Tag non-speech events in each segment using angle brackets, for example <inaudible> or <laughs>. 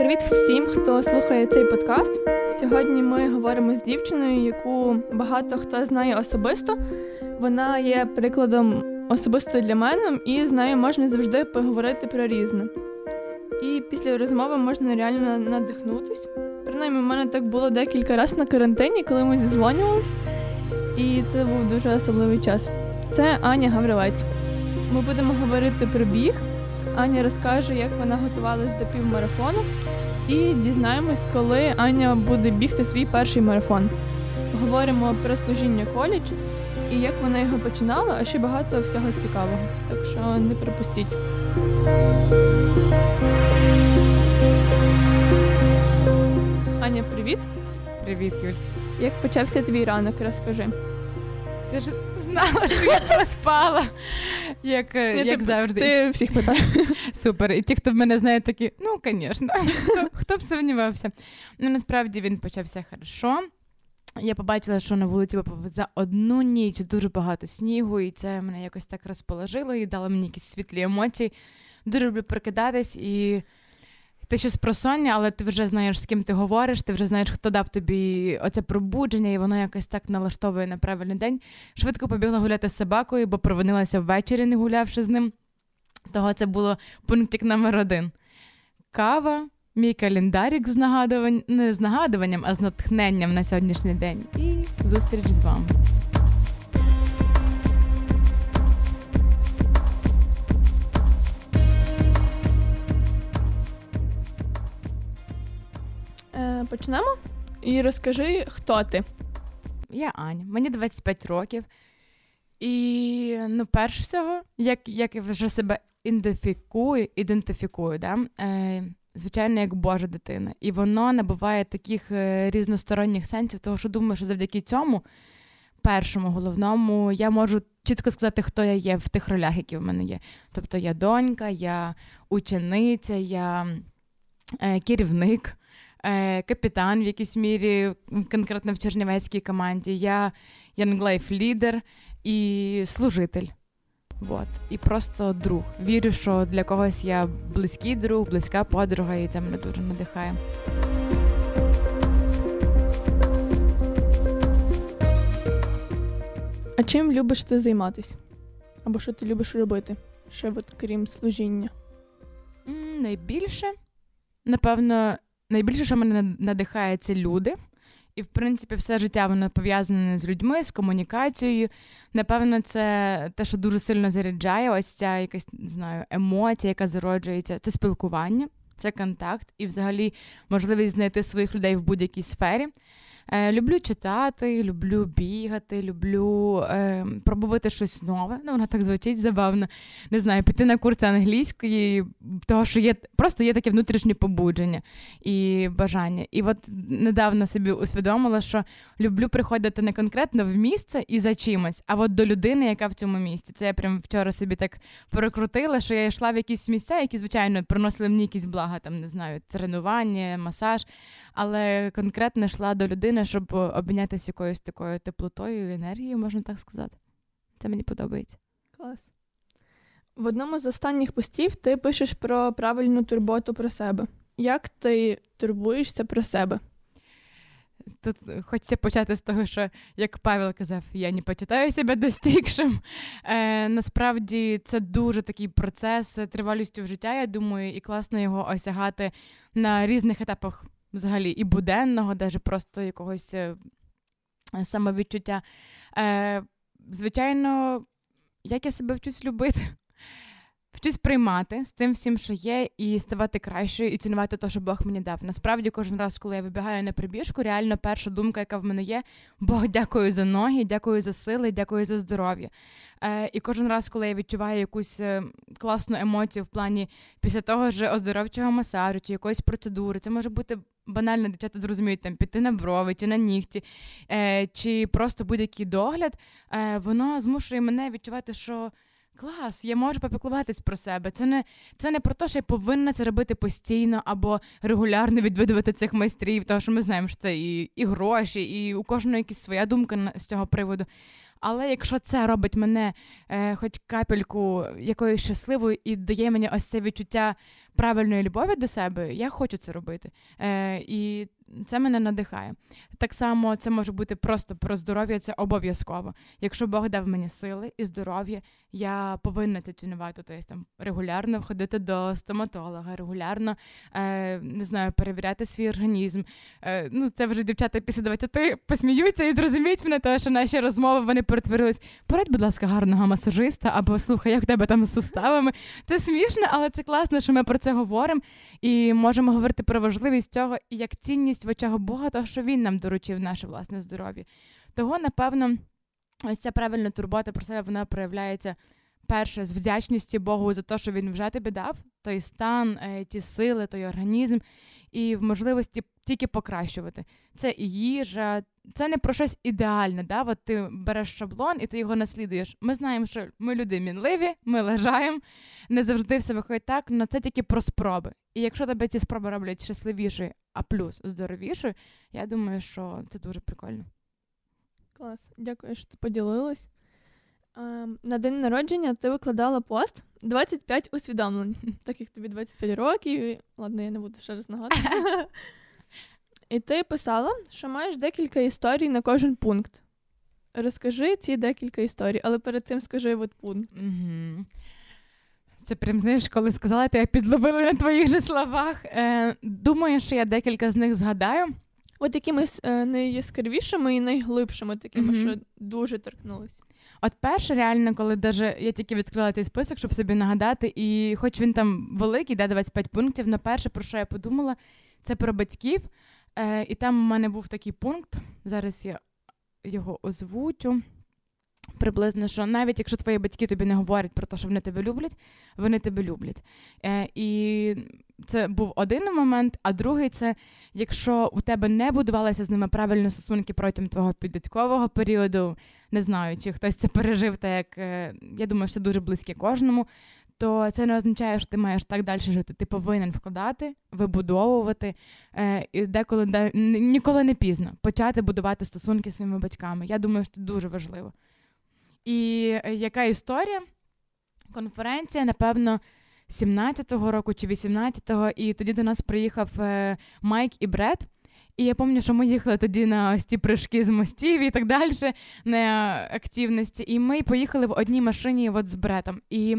Привіт всім, хто слухає цей подкаст. Сьогодні ми говоримо з дівчиною, яку багато хто знає особисто. Вона є прикладом особисто для мене, і з нею можна завжди поговорити про різне. І після розмови можна реально надихнутись. Принаймні, у мене так було декілька разів на карантині, коли ми зізвонювалися, і це був дуже особливий час. Це Аня Гаврилець. Ми будемо говорити про біг. Аня розкаже, як вона готувалась до півмарафону, і дізнаємось, коли Аня буде бігти свій перший марафон. Говоримо про служіння коледж і як вона його починала, а ще багато всього цікавого. Так що не пропустіть. Аня, привіт. Привіт, Юль. Як почався твій ранок, розкажи. Ти ж знала, що я проспала, як е, як ти, завжди. Ти всіх питаєш. <laughs> Супер. І ті, хто в мене знає, такі, ну, звісно, <laughs> хто, хто б сумнівався. Ну, насправді він почався хорошо. Я побачила, що на вулиці за одну ніч дуже багато снігу, і це мене якось так розположило і дало мені якісь світлі емоції. Дуже люблю прокидатись і ти щось просоння, але ти вже знаєш, з ким ти говориш, ти вже знаєш, хто дав тобі оце пробудження, і воно якось так налаштовує на правильний день. Швидко побігла гуляти з собакою, бо провинилася ввечері, не гулявши з ним. Того це було пунктик номер один. Кава, мій календарик з нагадувань... не з нагадуванням, а з натхненням на сьогоднішній день. І зустріч з вами. Почнемо і розкажи, хто ти. Я Аня, мені 25 років. І ну, перш всього, як як я вже себе ідентифікую, ідентифікую, да? е, звичайно, як Божа дитина. І воно набуває таких е, різносторонніх сенсів, того що думаю, що завдяки цьому, першому, головному, я можу чітко сказати, хто я є в тих ролях, які в мене є. Тобто я донька, я учениця, я е, керівник. Е, капітан в якійсь мірі, конкретно в Чернівецькій команді. Я Young Life лідер і служитель. Вот. І просто друг. Вірю, що для когось я близький друг, близька подруга, і це мене дуже надихає. А чим любиш ти займатися? Або що ти любиш робити? Ще от крім служіння? Найбільше, напевно, найбільше, що мене надихає, це люди. І, в принципі, все життя воно пов'язане з людьми, з комунікацією. Напевно, це те, що дуже сильно заряджає, ось ця якась не знаю, емоція, яка зароджується, це спілкування, це контакт і, взагалі, можливість знайти своїх людей в будь-якій сфері. Е, Люблю читати, люблю бігати, люблю е, пробувати щось нове. Ну, воно так звучить забавно. Не знаю, піти на курси англійської, того, що є просто є таке внутрішнє побудження і бажання. І от недавно собі усвідомила, що люблю приходити не конкретно в місце і за чимось, а от до людини, яка в цьому місці. Це я прям вчора собі так перекрутила, що я йшла в якісь місця, які, звичайно, приносили мені якісь блага, там не знаю, тренування, масаж, але конкретно йшла до людини щоб обмінятися якоюсь такою теплотою енергією, можна так сказати. Це мені подобається. Клас. В одному з останніх постів ти пишеш про правильну турботу про себе. Як ти турбуєшся про себе? Тут хочеться почати з того, що, як Павел казав, я не почитаю себе достигшим. Е, Насправді це дуже такий процес тривалістю в життя, я думаю, і класно його осягати на різних етапах взагалі і буденного, навіть просто якогось е, самовідчуття. Е, Звичайно, як я себе вчусь любити. Вчусь приймати з тим всім, що є, і ставати кращою, і цінувати те, що Бог мені дав. Насправді, кожен раз, коли я вибігаю на прибіжку, реально перша думка, яка в мене є, Бог, дякую за ноги, дякую за сили, дякую за здоров'я. Е, І кожен раз, коли я відчуваю якусь е, класну емоцію в плані після того ж оздоровчого масажу чи якоїсь процедури, це може бути банально, дівчата зрозуміють, там піти на брови чи на нігті, е, чи просто будь-який догляд, е, воно змушує мене відчувати, що. Клас, я можу попіклуватись про себе. Це не це не про те, що я повинна це робити постійно або регулярно відвідувати цих майстрів, тому що ми знаємо, що це і і гроші, і у кожного якась своя думка з цього приводу. Але якщо це робить мене е, хоч капельку якоюсь щасливою і дає мені ось це відчуття правильної любові до себе, я хочу це робити. Е, І це мене надихає. Так само це може бути просто про здоров'я, це обов'язково. Якщо Бог дав мені сили і здоров'я, я повинна це цінувати. Тобто там регулярно ходити до стоматолога, регулярно е, не знаю, перевіряти свій організм. Е, Ну, це вже дівчата після 20 посміються і зрозуміють мене, тому що наші розмови вони перетворились. Порадь, будь ласка, гарного масажиста або слухай, як в тебе там з суставами. Це смішно, але це класно, що ми про це говоримо і можемо говорити про важливість цього і як цінність в очах Бога, того, що він нам доручив наше власне здоров'я. Того, напевно, ось ця правильна турбота про себе вона проявляється перше з вдячності Богу за те, що він вже тобі дав, той стан, е, ті сили, той організм, і в можливості тільки покращувати. Це і їжа, це не про щось ідеальне. Да? От ти береш шаблон і ти його наслідуєш. Ми знаємо, що ми люди мінливі, ми лежаємо, не завжди все виходить так, але це тільки про спроби. І якщо тебе ці спроби роблять щасливішою, а плюс здоровішою, я думаю, що це дуже прикольно. Клас, дякую, що ти поділилась. На день народження ти викладала пост 25 усвідомлень, <laughs> так як тобі 25 років. і... Ладно, я не буду ще раз нагадувати. <laughs> І ти писала, що маєш декілька історій на кожен пункт. Розкажи ці декілька історій, але перед цим скажи от пункт. Угу. Це прям знаєш, коли сказала, то я підловила на твоїх же словах. Е, Думаю, що я декілька з них згадаю. От якимись е, найяскравішими і найглибшими, такими, mm-hmm. що дуже торкнулися. От перше, реально, коли даже я тільки відкрила цей список, щоб собі нагадати, і хоч він там великий, де 25 пунктів, на перше, про що я подумала, це про батьків. Е, І там у мене був такий пункт. Зараз я його озвучу. Приблизно, що навіть якщо твої батьки тобі не говорять про те, що вони тебе люблять, вони тебе люблять. Е, І це був один момент, а другий це якщо у тебе не будувалися з ними правильні стосунки протягом твого підліткового періоду, не знаю, чи хтось це пережив, так як е, я думаю, що це дуже близьке кожному, то це не означає, що ти маєш так далі жити. Ти повинен вкладати, вибудовувати е, і деколи де, ніколи не пізно почати будувати стосунки з своїми батьками. Я думаю, що це дуже важливо. І е, яка історія? Конференція, напевно, 17-го року чи 18-го, і тоді до нас приїхав е, Майк і Бред. І я пам'ятаю, що ми їхали тоді на ось ті прыжки з мостів і так далі, на активності. І ми поїхали в одній машині от з Бретом. І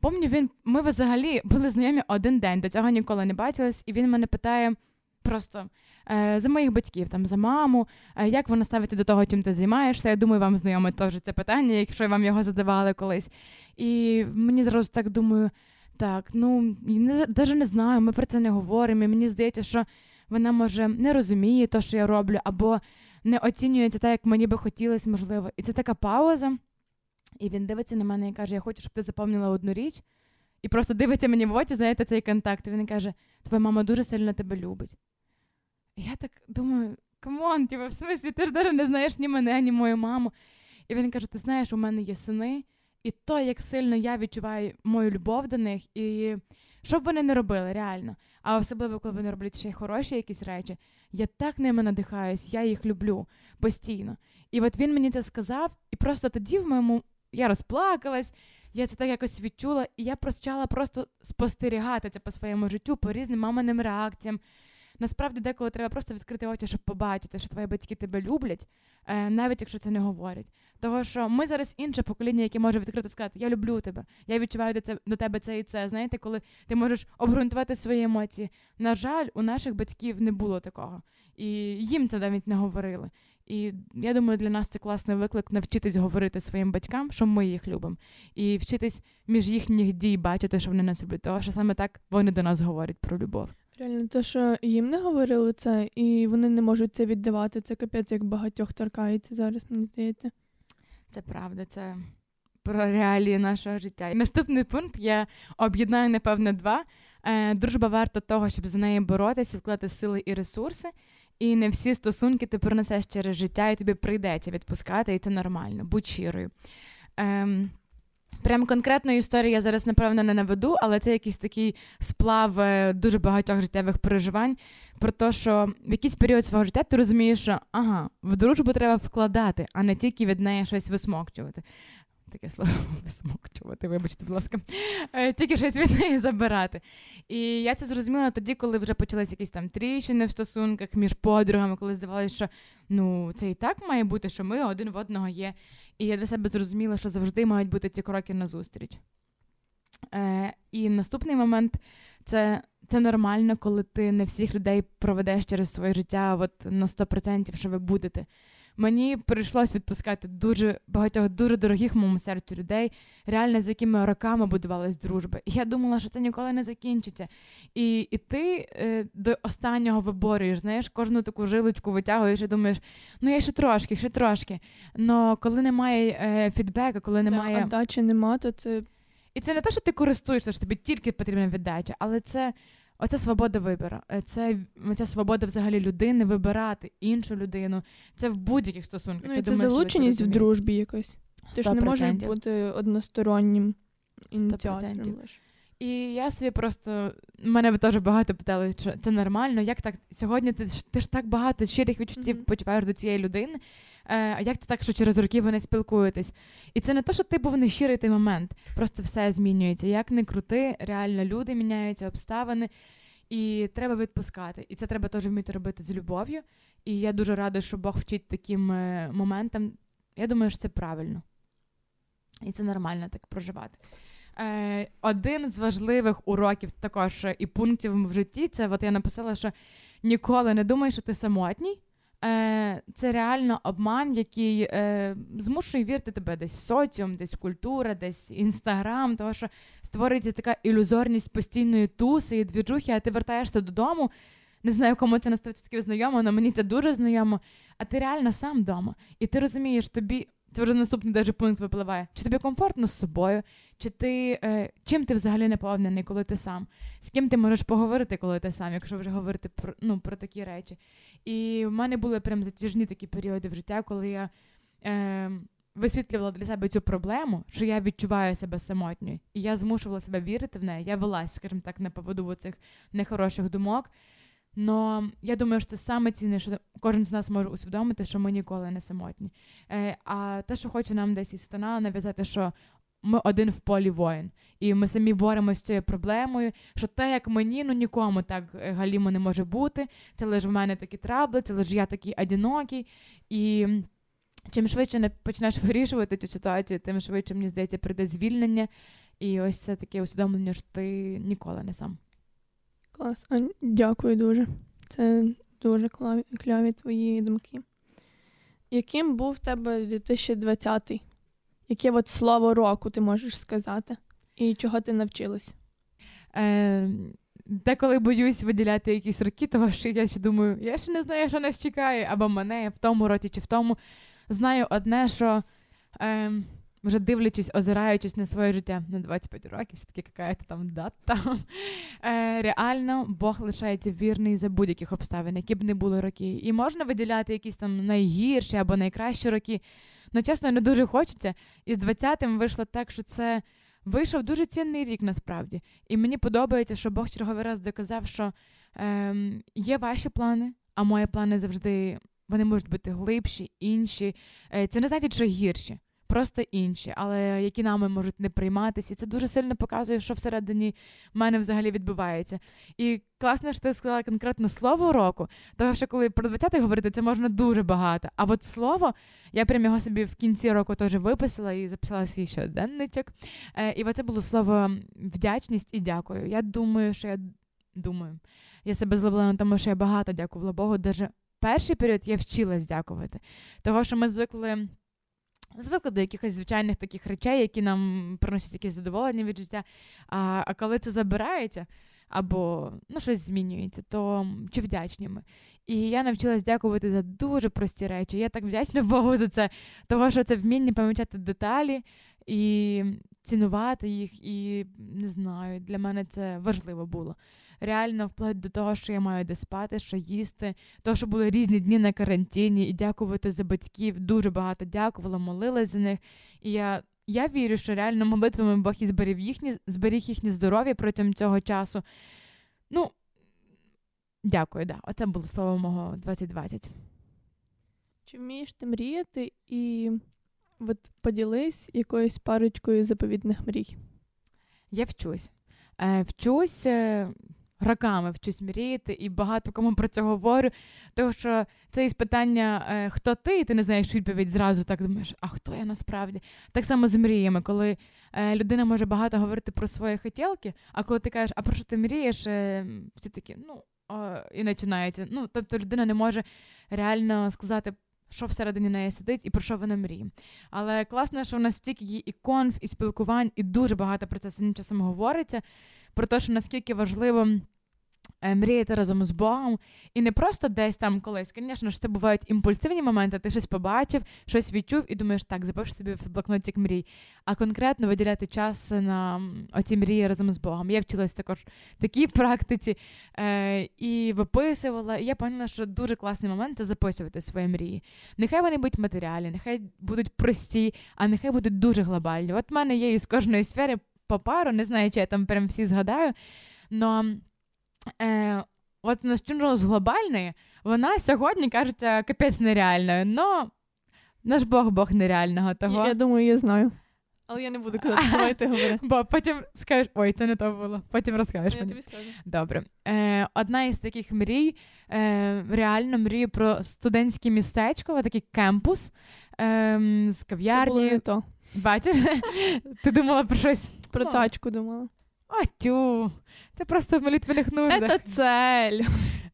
пам'ятаю, він, ми взагалі були знайомі один день, до цього ніколи не бачились, і він мене питає просто е, за моїх батьків, там за маму, е, як вона ставиться до того, чим ти займаєшся. Я думаю, вам знайоме теж це питання, якщо вам його задавали колись. І мені зразу так думаю, так, ну не навіть не знаю, ми про це не говоримо. і Мені здається, що вона може не розуміє те, що я роблю, або не оцінюється так, як мені би хотілося, можливо. І це така пауза. І він дивиться на мене і каже: Я хочу, щоб ти запам'ятала одну річ. І просто дивиться мені в очі, знаєте, цей контакт. І Він каже: Твоя мама дуже сильно тебе любить. Я так думаю, come on, типа, в смислі, ти ж навіть не знаєш ні мене, ні мою маму. І він каже: Ти знаєш, у мене є сини, і то, як сильно я відчуваю мою любов до них, і що б вони не робили, реально. А особливо, коли вони роблять ще й хороші якісь речі, я так ними надихаюсь, я їх люблю постійно. І от він мені це сказав, і просто тоді в моєму я розплакалась, я це так якось відчула, і я почала просто спостерігати це по своєму життю, по різним маминим реакціям. Насправді, деколи треба просто відкрити очі, щоб побачити, що твої батьки тебе люблять, е, навіть якщо це не говорять. Того, що ми зараз інше покоління, яке може відкрито сказати Я люблю тебе, я відчуваю до, це, до тебе це і це. Знаєте, коли ти можеш обґрунтувати свої емоції. На жаль, у наших батьків не було такого, і їм це навіть не говорили. І я думаю, для нас це класний виклик навчитись говорити своїм батькам, що ми їх любимо, і вчитись між їхніх дій бачити, що вони нас люблять. Того що саме так вони до нас говорять про любов. Реально, те, що їм не говорили це, і вони не можуть це віддавати. Це капець, як багатьох торкається зараз, мені здається. Це правда, це про реалії нашого життя. Наступний пункт я об'єднаю, напевно, два. Е, дружба варта того, щоб за неї боротися, вкладати сили і ресурси. І не всі стосунки ти принесеш через життя, і тобі прийдеться відпускати, і це нормально, будь щирою. Ем, Прям конкретної історії я зараз, напевно, не наведу, але це якийсь такий сплав е, дуже багатьох життєвих переживань про те, що в якийсь період свого життя ти розумієш, що ага, в дружбу треба вкладати, а не тільки від неї щось висмокчувати. Таке слово <laughs> висмокчувати, вибачте, будь ласка, е, тільки щось від неї забирати. І я це зрозуміла тоді, коли вже почалися якісь там тріщини в стосунках між подругами, коли здавалося, що ну це і так має бути, що ми один в одного є. І я для себе зрозуміла, що завжди мають бути ці кроки назустріч. Е, І наступний момент це це нормально, коли ти не всіх людей проведеш через своє життя от на 100%, що ви будете. Мені прийшлось відпускати дуже багатьох дуже дорогих моєму серцю людей, реально з якими роками будувалась дружба. І я думала, що це ніколи не закінчиться. І і ти е, до останнього виборюєш, знаєш, кожну таку жилочку витягуєш і думаєш, ну я ще трошки, ще трошки. Но коли немає е, фідбека, коли немає. Да, а дачі нема, то це. І це не те, що ти користуєшся, що тобі тільки потрібна віддача, але це Оце свобода вибору. Е, це ця свобода взагалі людини вибирати іншу людину. Це в будь-яких стосунках. Ну, і Це залученість в дружбі якось. Ти 100%. ж не можеш бути одностороннім ініціатором. І я собі просто мене теж багато питали, що це нормально. Як так сьогодні ти ж ти ж так багато щирих відчуттів mm-hmm. почуваєш до цієї людини? Е, А як це так, що через роки ви не спілкуєтесь? І це не то, що ти був нещирий той момент, просто все змінюється. Як не крути, реально люди міняються, обставини, і треба відпускати. І це треба теж вміти робити з любов'ю. І я дуже рада, що Бог вчить таким е, моментам. Я думаю, що це правильно. І це нормально так проживати. Е, Один з важливих уроків також і пунктів в житті це от я написала, що ніколи не думай, що ти самотній. Е, Це реально обман, який е, змушує вірити тебе десь соціум, десь культура, десь інстаграм, тому що створюється така ілюзорність постійної туси і двіжухи, а ти вертаєшся додому. Не знаю, кому це на 100% знайомо, але мені це дуже знайомо. А ти реально сам вдома. І ти розумієш, тобі це вже наступний даже пункт випливає. Чи тобі комфортно з собою, чи ти е, чим ти взагалі не повнений, коли ти сам? З ким ти можеш поговорити, коли ти сам, якщо вже говорити про ну, про такі речі? І в мене були прям затяжні такі періоди в життя, коли я е, висвітлювала для себе цю проблему, що я відчуваю себе самотньою, і я змушувала себе вірити в неї. Я велась, скажімо так, на поводу цих нехороших думок. Но я думаю, що це саме цінне, що кожен з нас може усвідомити, що ми ніколи не самотні. Е, А те, що хоче нам десь із стана нав'язати, що ми один в полі воїн, і ми самі боремося з цією проблемою. Що те, як мені, ну нікому так е, галімо не може бути. Це лише в мене такі трабли, це лише я такий одинокий. І чим швидше не почнеш вирішувати цю ситуацію, тим швидше, мені здається, прийде звільнення. І ось це таке усвідомлення, що ти ніколи не сам. Клас. Дякую дуже. Це дуже клаві, кляві твої думки. Яким був в тебе 2020-й? Яке от слово року ти можеш сказати? І чого ти навчилась? Е, Деколи боюсь виділяти якісь роки, тому що я ще думаю, я ще не знаю, що нас чекає, або мене в тому році чи в тому. Знаю одне, що. Е, вже дивлячись, озираючись на своє життя на 25 років, все таки яка там дата. <laughs> Е, Реально Бог лишається вірний за будь-яких обставин, які б не були роки. І можна виділяти якісь там найгірші або найкращі роки. Ну, чесно, не дуже хочеться. І з 20-м вийшло так, що це вийшов дуже цінний рік насправді. І мені подобається, що Бог черговий раз доказав, що е, є ваші плани, а мої плани завжди вони можуть бути глибші, інші. Е, це не значить, що гірші просто інші, але які нами можуть не прийматися. І це дуже сильно показує, що всередині мене взагалі відбувається. І класно, що ти сказала конкретно слово року, тому що коли про 20-й говорити, це можна дуже багато. А от слово, я прям його собі в кінці року теж виписала і записала свій щоденничок. Е, І оце було слово вдячність і дякую. Я думаю, що я думаю, я себе зловила на тому, що я багато дякувала Богу. Даже перший період я вчилась дякувати. Того, що ми звикли звикли до якихось звичайних таких речей, які нам приносять якесь задоволення від життя. А а коли це забирається або ну, щось змінюється, то чи вдячні ми. І я навчилась дякувати за дуже прості речі. Я так вдячна Богу за це, тому що це вміння помічати деталі і цінувати їх. І не знаю, для мене це важливо було реально вплоть до того, що я маю де спати, що їсти, того, що були різні дні на карантині, і дякувати за батьків. Дуже багато дякувала, молилась за них. І я я вірю, що реально молитвами Бог і зберіг їхні, зберіг їхнє здоров'я протягом цього часу. Ну, дякую, да. Оце було слово мого 2020. Чи вмієш ти мріяти і От поділись якоюсь парочкою заповідних мрій. Я вчусь. Е, Вчусь е, роками вчусь мріяти, і багато кому про це говорю. Тому що це із питання, е, хто ти, і ти не знаєш відповідь зразу, так думаєш, а хто я насправді? Так само з мріями, коли е, людина може багато говорити про свої хотілки, а коли ти кажеш, а про що ти мрієш, е, всі такі, ну, і починається. Ну, тобто людина не може реально сказати. Що всередині неї сидить і про що вона мріє. Але класно, що в нас стільки є і і спілкувань, і дуже багато про це останнім часом говориться, про те, що наскільки важливо Е, мріяти разом з Богом, і не просто десь там колись. Звісно ж, це бувають імпульсивні моменти, ти щось побачив, щось відчув, і думаєш, так, запиши собі в блокнотик мрій, а конкретно виділяти час на оці мрії разом з Богом. Я вчилась також такій практиці е, і виписувала. І я поняла, що дуже класний момент це записувати свої мрії. Нехай вони будуть матеріальні, нехай будуть прості, а нехай будуть дуже глобальні. От в мене є із кожної сфери по пару, не знаю, чи я там прям всі згадаю. но е, от настільки з глобальної, вона сьогодні кажеться капець нереальною. Но наш Бог Бог нереального того. Я, я думаю, я знаю. Але я не буду казати, давай ти говори. <laughs> Бо потім скажеш, ой, це не то було. Потім розкажеш. Я тобі скажу. Добре. Е, Одна із таких мрій, е, реально мрію про студентське містечко, такий кемпус е, з кав'ярні. Це було не то. Бачиш? Ти думала про щось? Про О. тачку думала. А тю, це просто нуждах. Это цель.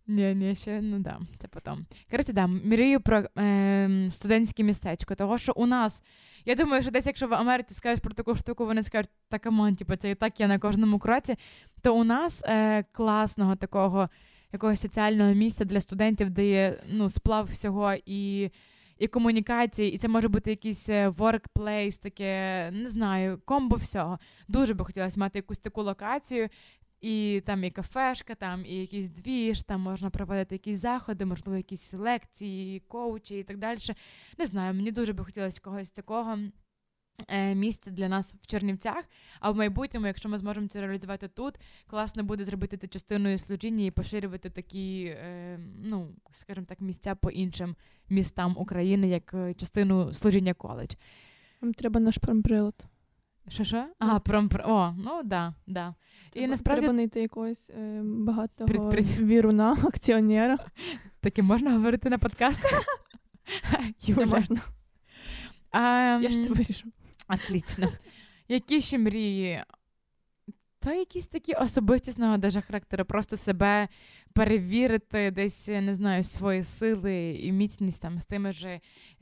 Ні, ні, ще ну да, це потім. Коротше, да, мрію про е, студентське містечко, того що у нас. Я думаю, що десь, якщо в Америці скажеш про таку штуку, вони скажуть, так come on, типу, це і так є на кожному кроці. То у нас е, класного такого якогось соціального місця для студентів, де є ну, сплав всього і і комунікації, і це може бути якийсь workplace, таке, не знаю, комбо всього. Дуже би хотілося мати якусь таку локацію. І там і кафешка, там і якийсь двіж, там можна проводити якісь заходи, можливо, якісь лекції, коучі і так далі. Не знаю, мені дуже би хотілося когось такого. Е, місце для нас в Чернівцях. А в майбутньому, якщо ми зможемо це реалізувати тут, класно буде зробити це частиною служіння і поширювати такі, е, ну скажімо так, місця по іншим містам України як е, частину служіння коледж. Нам треба наш промприлад. Що що? Ага, промпр... О, ну да, да. Треба, і насправді треба знайти якогось е, багатого Предпред... віруна, акціонера. <laughs> Таке можна говорити на подкастах? <laughs> Не можна. А, Я ж це вирішу. Отлично. Які ще мрії? Та якісь такі особистісного даже характеру, просто себе перевірити, десь, не знаю, свої сили і міцність там з тими ж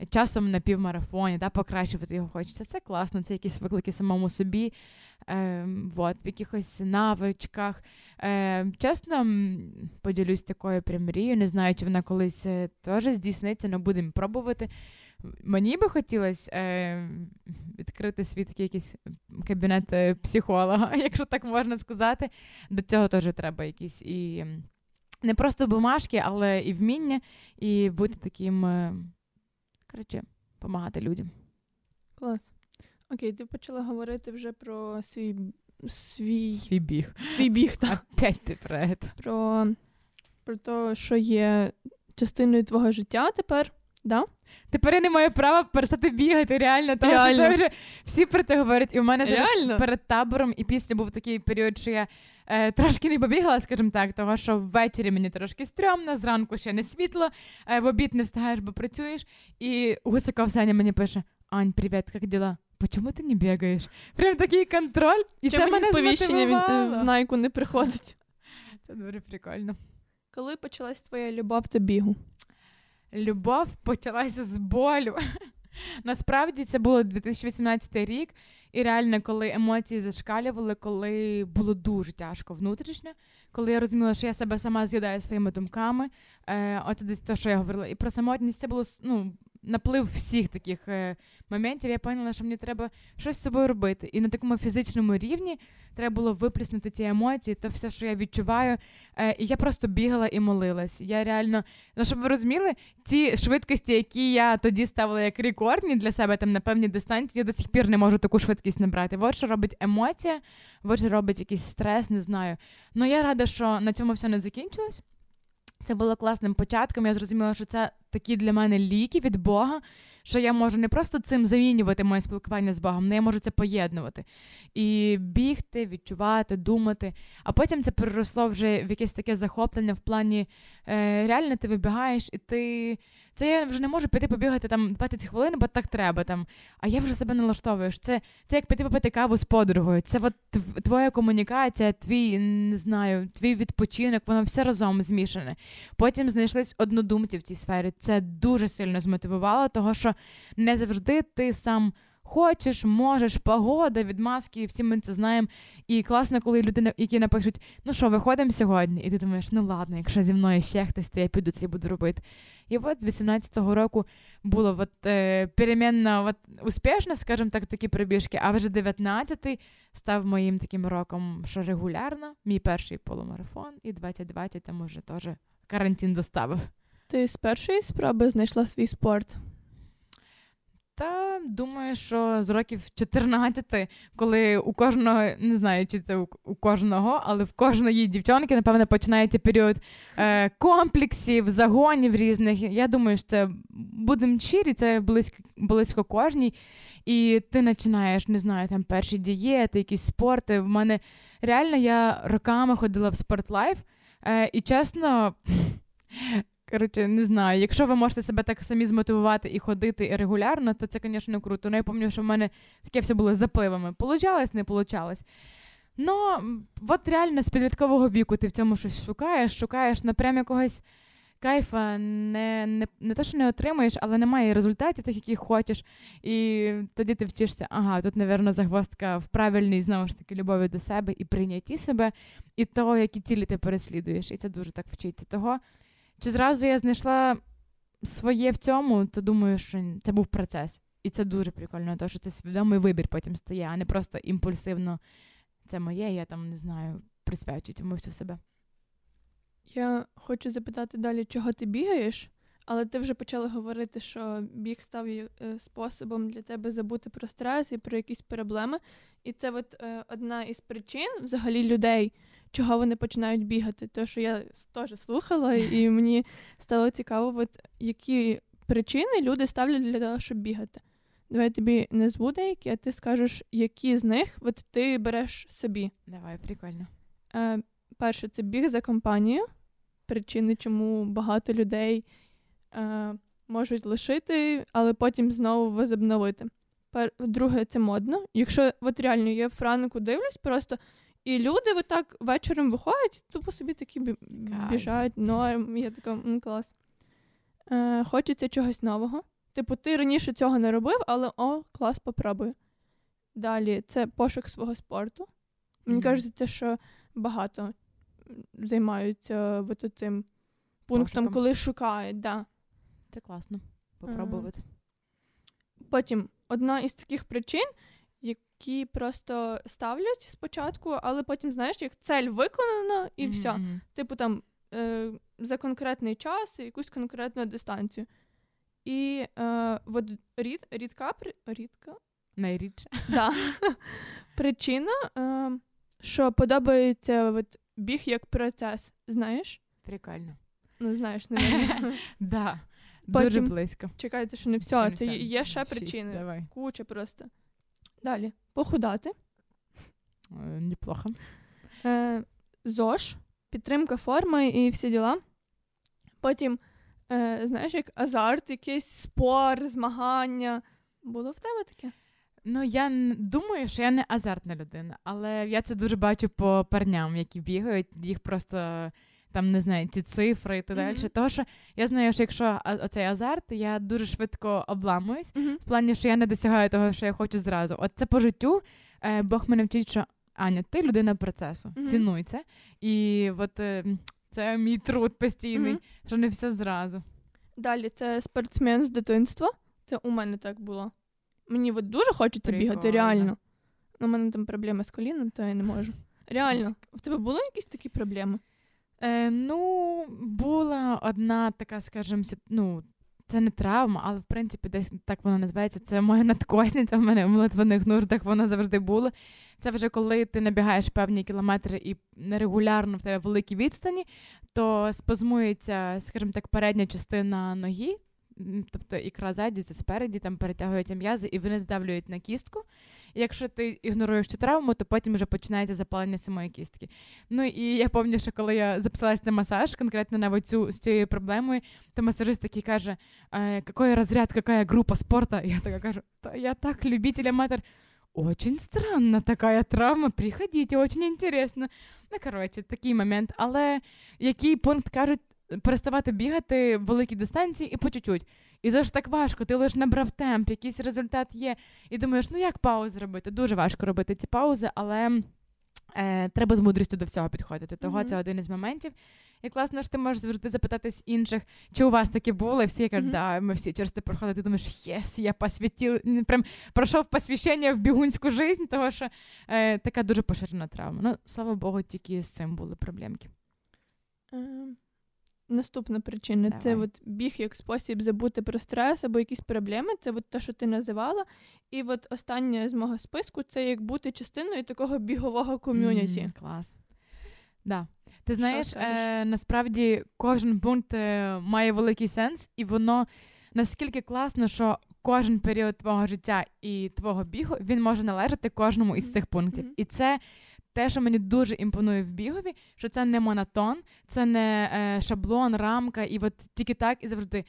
часом на півмарафоні, да, покращувати його хочеться. Це класно, це якісь виклики самому собі, е, вот, в якихось навичках. Е, Чесно, поділюсь такою прям мрією, не знаю, чи вона колись е, теж здійсниться, але будемо пробувати. Мені би хотілося е, відкрити свій такий якийсь кабінет е, психолога, <laughs> якщо так можна сказати. До цього теж треба якісь і не просто бумажки, але і вміння, і бути таким, е, коротше, допомагати людям. Клас. Окей, ти почала говорити вже про свій свій свій біг. Свій біг, так. Опять ти про це. Про, про те, що є частиною твого життя тепер. Да? Тепер я не маю права перестати бігати, реально. Тому реально. що це вже всі про це говорять. І у мене зараз реально? перед табором і після був такий період, що я е, трошки не побігала, скажімо так, того що ввечері мені трошки стрьомно, зранку ще не світло, е, в обід не встигаєш, бо працюєш. І Гусаков Саня мені пише: Ань, привіт, як діла? Почому ти не бігаєш? Прям такий контроль. І Чому це мене сповіщення в найку не приходить. Це дуже прикольно. Коли почалась твоя любов до бігу? Любов почалася з болю. Насправді це було 2018 рік, і реально, коли емоції зашкалювали, коли було дуже тяжко внутрішньо, коли я розуміла, що я себе сама з'їдаю своїми думками. Е, Оце десь те, що я говорила. І про самотність це було ну, наплив всіх таких е, моментів, я поняла, що мені треба щось з собою робити. І на такому фізичному рівні треба було виплюснути ці емоції, то все, що я відчуваю. Е, і я просто бігала і молилась. Я реально, ну щоб ви розуміли, ці швидкості, які я тоді ставила як рекордні для себе там на певній дистанції, я до сих пір не можу таку швидкість набрати. От що робить емоція, от що робить якийсь стрес, не знаю. Ну я рада, що на цьому все не закінчилось. Це було класним початком. Я зрозуміла, що це такі для мене ліки від Бога, що я можу не просто цим замінювати моє спілкування з Богом, але я можу це поєднувати і бігти, відчувати, думати. А потім це переросло вже в якесь таке захоплення в плані е, реально ти вибігаєш, і ти. Це я вже не можу піти побігати там 20 хвилин, бо так треба там. А я вже себе налаштовуєш. Це це як піти попити каву з подругою. Це от твоя комунікація, твій не знаю, твій відпочинок, воно все разом змішане. Потім знайшлись однодумці в цій сфері. Це дуже сильно змотивувало, того що не завжди ти сам хочеш, можеш, погода, відмазки, всі ми це знаємо. І класно, коли люди, які напишуть, ну що, виходимо сьогодні, і ти думаєш, ну ладно, якщо зі мною ще хтось, то я піду це буду робити. І от з 18-го року було от, е, перемінно от, успішно, скажімо так, такі прибіжки, а вже 19-й став моїм таким роком, що регулярно, мій перший полумарафон, і 2020 там уже теж карантин доставив. Ти з першої спроби знайшла свій спорт? Та думаю, що з років 14, коли у кожного, не знаю, чи це у, кожного, але в кожної дівчонки, напевно, починається період е, комплексів, загонів різних. Я думаю, що це будемо щирі, це близько близько кожній. І ти починаєш, не знаю, там перші дієти, якісь спорти. В мене реально я роками ходила в спортлайф, е, і чесно. Коротше, не знаю. Якщо ви можете себе так самі змотивувати і ходити регулярно, то це, звісно, круто. Ну, я пам'ятаю, що в мене таке все було запливами. Получалось, не получалось. Ну, от реально з підліткового віку ти в цьому щось шукаєш, шукаєш напрям якогось кайфа, не не, не то, що не отримуєш, але немає результатів тих, яких хочеш. І тоді ти вчишся, ага, тут, напевно, загвоздка в правильній, знову ж таки, любові до себе і прийнятті себе, і того, які цілі ти переслідуєш. І це дуже так вчиться того. Чи зразу я знайшла своє в цьому, то думаю, що це був процес. І це дуже прикольно, тому що це свідомий вибір потім стає, а не просто імпульсивно це моє, я там не знаю, присвячую цьому всю себе. Я хочу запитати далі, чого ти бігаєш, але ти вже почала говорити, що біг став е, способом для тебе забути про стрес і про якісь проблеми. І це от е, одна із причин взагалі людей чого вони починають бігати. Тому що я теж слухала, і мені стало цікаво, от які причини люди ставлять для того, щоб бігати. Давай тобі не назву деякі, а ти скажеш, які з них от ти береш собі. Давай, прикольно. Е, Перше, це біг за компанію. Причини, чому багато людей е, можуть лишити, але потім знову возобновити. Друге, це модно. Якщо от реально я в франку дивлюсь, просто і люди отак вечором виходять, тупо собі такі біжають, норм. Я така, м, клас. Е, Хочеться чогось нового. Типу, ти раніше цього не робив, але о, клас, попробую. Далі це пошук свого спорту. Мені mm-hmm. кажеться, що багато займаються цим пунктом, Пошуком. коли шукають. Да. Це класно. Попробувати. Потім одна із таких причин, які просто ставлять спочатку, але потім, знаєш, як цель виконана, і mm-hmm. все. Типу там е, за конкретний час і якусь конкретну дистанцію. І е, от рід, рідка рідка. Найрідше. Да. <laughs> Причина, е, що подобається от, біг як процес, знаєш? Прикольно. Ну, знаєш, <laughs> не Да. Дуже близько. Чекайте, що не все. Це є ще причини. Куча просто. Далі. Похудати. Е, неплохо. Е, ЗОЖ, підтримка форми і всі діла. Потім, е, знаєш, як азарт, якийсь спор, змагання. Було в тебе таке? Ну, я думаю, що я не азартна людина, але я це дуже бачу по парням, які бігають, їх просто там не знаю, ці цифри і так далі. Mm-hmm. Тому що я знаю, що якщо оцей азарт, я дуже швидко обламуюсь, mm-hmm. в плані, що я не досягаю того, що я хочу зразу. От це по життю е, Бог мене вчить, що Аня, ти людина процесу, mm-hmm. цінуй це. І от е, це мій труд постійний, що не все зразу. Далі це спортсмен з дитинства. Це у мене так було. Мені от дуже хочеться Прикольно. бігати, реально. У мене там проблеми з коліном, то я не можу. Реально, в тебе були якісь такі проблеми? Е, Ну, була одна така, скажімо, ну, це не травма, але в принципі десь так воно називається. Це моя надкосниця в мене в молитвених нуждах вона завжди була. Це вже коли ти набігаєш певні кілометри і нерегулярно в тебе великі відстані, то спазмується, скажімо так, передня частина ноги. Тобто ікра ззаді, це спереді, там перетягуються м'язи, і вони здавлюють на кістку. І якщо ти ігноруєш цю травму, то потім вже починається запалення самої кістки. Ну і я пам'ятаю, що коли я записалась на масаж, конкретно на цю з цією проблемою, то масажист такий каже: який розряд, яка група спорту? Я така кажу, та я так любитель аматор. Очень странна така травма, приходіть, очень інтересно. Ну, коротше, такий момент. Але який пункт кажуть, переставати бігати великі дистанції і по чуть-чуть. І це ж так важко, ти лише набрав темп, якийсь результат є. І думаєш, ну як паузу робити? Дуже важко робити ці паузи, але е, треба з мудрістю до всього підходити. Того mm-hmm. це один із моментів. І класно, що ти можеш завжди запитатись інших, чи у вас таке було, і всі кажуть, mm-hmm. да, ми всі через це проходили. Ти думаєш, єс, я посвятив, прям пройшов посвящення в бігунську життя, тому що е, така дуже поширена травма. Ну, слава Богу, тільки з цим були проблемки. Uh, Наступна причина Давай. це от біг як спосіб забути про стрес або якісь проблеми. Це от те, що ти називала. І от останнє з мого списку це як бути частиною такого бігового ком'юніті. Mm, клас. Да. Ти знаєш, е, насправді кожен пункт е, має великий сенс, і воно наскільки класно, що кожен період твого життя і твого бігу він може належати кожному із цих пунктів. Mm-hmm. І це те, що мені дуже імпонує в бігові, що це не монотон, це не е, шаблон, рамка, і от тільки так і завжди.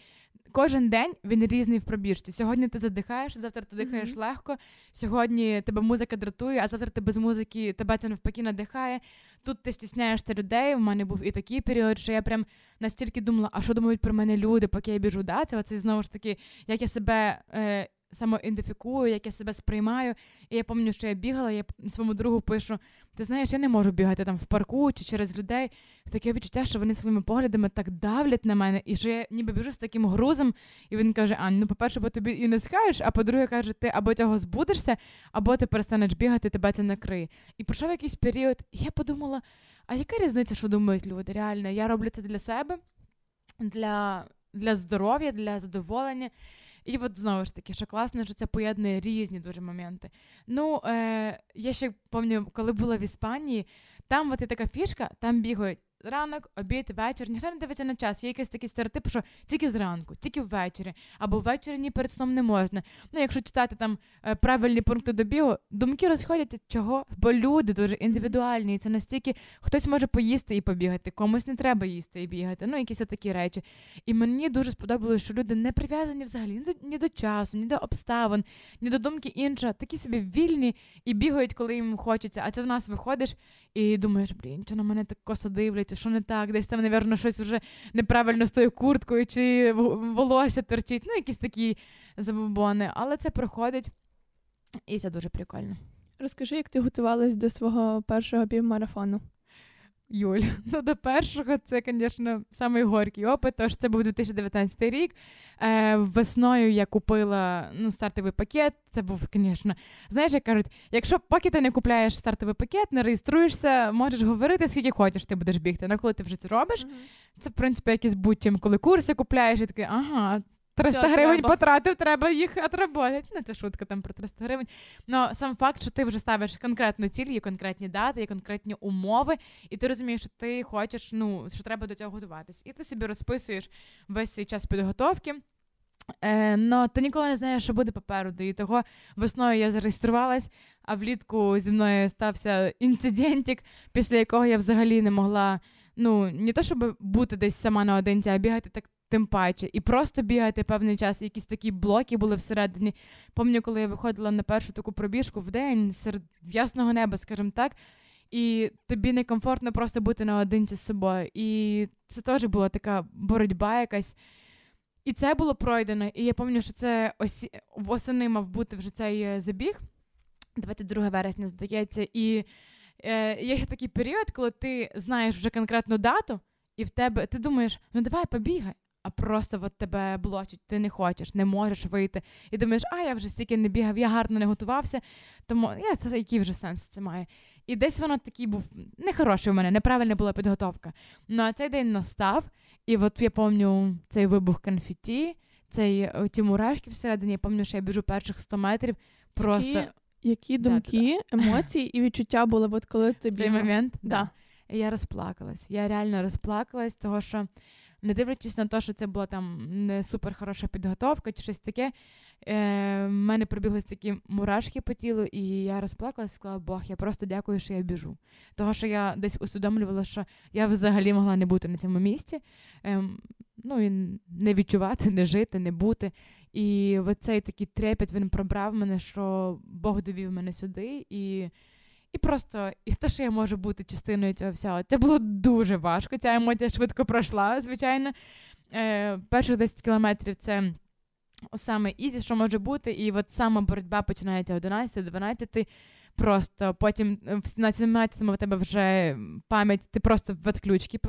Кожен день він різний в пробіжці. Сьогодні ти задихаєш, завтра ти дихаєш mm-hmm. легко. Сьогодні тебе музика дратує, а завтра ти без музики тебе це навпаки надихає. Тут ти стісняєшся людей. В мене був і такий період, що я прям настільки думала, а що думають про мене люди, поки я біжу. Да? Це оце знову ж таки, як я себе е, самоідентифікую, як я себе сприймаю. І я пам'ятаю, що я бігала, я своєму другу пишу: ти знаєш, я не можу бігати там в парку чи через людей. Таке відчуття, що вони своїми поглядами так давлять на мене, і що я ніби біжу з таким грузом. І він каже: Ань, ну, по-перше, бо тобі і не скажеш, а по-друге, каже, ти або цього збудешся, або ти перестанеш бігати, тебе це накриє. І пройшов якийсь період, і я подумала: а яка різниця, що думають люди? Реально, я роблю це для себе, для, для здоров'я, для задоволення. І от знову ж таки, що класно, що це поєднує різні дуже моменти. Ну, е, я ще пам'ятаю, коли була в Іспанії, там от є така фішка, там бігають ранок, обід, вечір. Ніхто не дивиться на час. Є якийсь такий стереотип, що тільки зранку, тільки ввечері, або ввечері ні перед сном не можна. Ну, якщо читати там е, правильні пункти до бігу, думки розходяться чого? Бо люди дуже індивідуальні. І це настільки хтось може поїсти і побігати, комусь не треба їсти і бігати. Ну, якісь такі речі. І мені дуже сподобалося, що люди не прив'язані взагалі ні до, ні до часу, ні до обставин, ні до думки іншого, такі собі вільні і бігають, коли їм хочеться. А це в нас виходиш і думаєш, блін, чи на мене так косо дивляться, що не так, десь там, напевно, щось вже неправильно з тою курткою, чи волосся торчить, ну, якісь такі забобони. Але це проходить, і це дуже прикольно. Розкажи, як ти готувалась до свого першого півмарафону? Юль, <laughs> ну до першого це, звісно, самий горький опит. Тож це був 2019 рік. Е, Весною я купила ну, стартовий пакет. Це був, звісно, знаєш, як кажуть, якщо поки ти не купляєш стартовий пакет, не реєструєшся, можеш говорити, скільки хочеш, ти будеш бігти. Ну, коли ти вже це робиш, mm-hmm. це в принципі якийсь будь-чим, коли курси купляєш, і такий, ага, 300 Все, гривень треба. потратив, треба їх отработати. Ну, це шутка там про 300 гривень. Ну, сам факт, що ти вже ставиш конкретну ціль, є конкретні дати, є конкретні умови, і ти розумієш, що ти хочеш, ну, що треба до цього готуватись. І ти собі розписуєш весь свій час підготовки. Е, Но ти ніколи не знаєш, що буде попереду. І того весною я зареєструвалась, а влітку зі мною стався інцидентик, після якого я взагалі не могла. Ну, не то, щоб бути десь сама наодинці, а бігати так тим паче. І просто бігати певний час, якісь такі блоки були всередині. Пам'ятаю, коли я виходила на першу таку пробіжку в день серед ясного неба, скажімо так. І тобі некомфортно просто бути наодинці з собою. І це теж була така боротьба якась. І це було пройдено. І я пам'ятаю, що це осі... восени мав бути вже цей е, забіг, 22 вересня, здається. І е, є такий період, коли ти знаєш вже конкретну дату, і в тебе ти думаєш, ну давай побігай а просто от тебе блочить, ти не хочеш, не можеш вийти. І думаєш, а я вже стільки не бігав, я гарно не готувався, тому я, це який вже сенс це має. І десь воно такий був нехороший у мене, неправильна була підготовка. Ну а цей день настав, і от я пам'ятаю цей вибух конфеті, цей ті мурашки всередині, я пам'ятаю, що я біжу перших 100 метрів. Просто. Які, які думки, да, емоції і відчуття були, от коли ти бігав? Цей момент? Да. да. Я розплакалась. Я реально розплакалась, того що не дивлячись на те, що це була там не супер хороша підготовка чи щось таке, е, в мене пробіглись такі мурашки по тілу, і я розплакалася і сказала, Бог, я просто дякую, що я біжу. Того, що я десь усвідомлювала, що я взагалі могла не бути на цьому місці. Е, ну, і не відчувати, не жити, не бути. І оцей такий трепет він пробрав мене, що Бог довів мене сюди. І і просто і те, що я можу бути частиною цього всього. Це було дуже важко. Ця емоція швидко пройшла, звичайно. Е, Перших 10 кілометрів це саме easy, що може бути, і от сама боротьба починається о 11-12. Просто потім на 17-му в тебе вже пам'ять, ти просто в відключці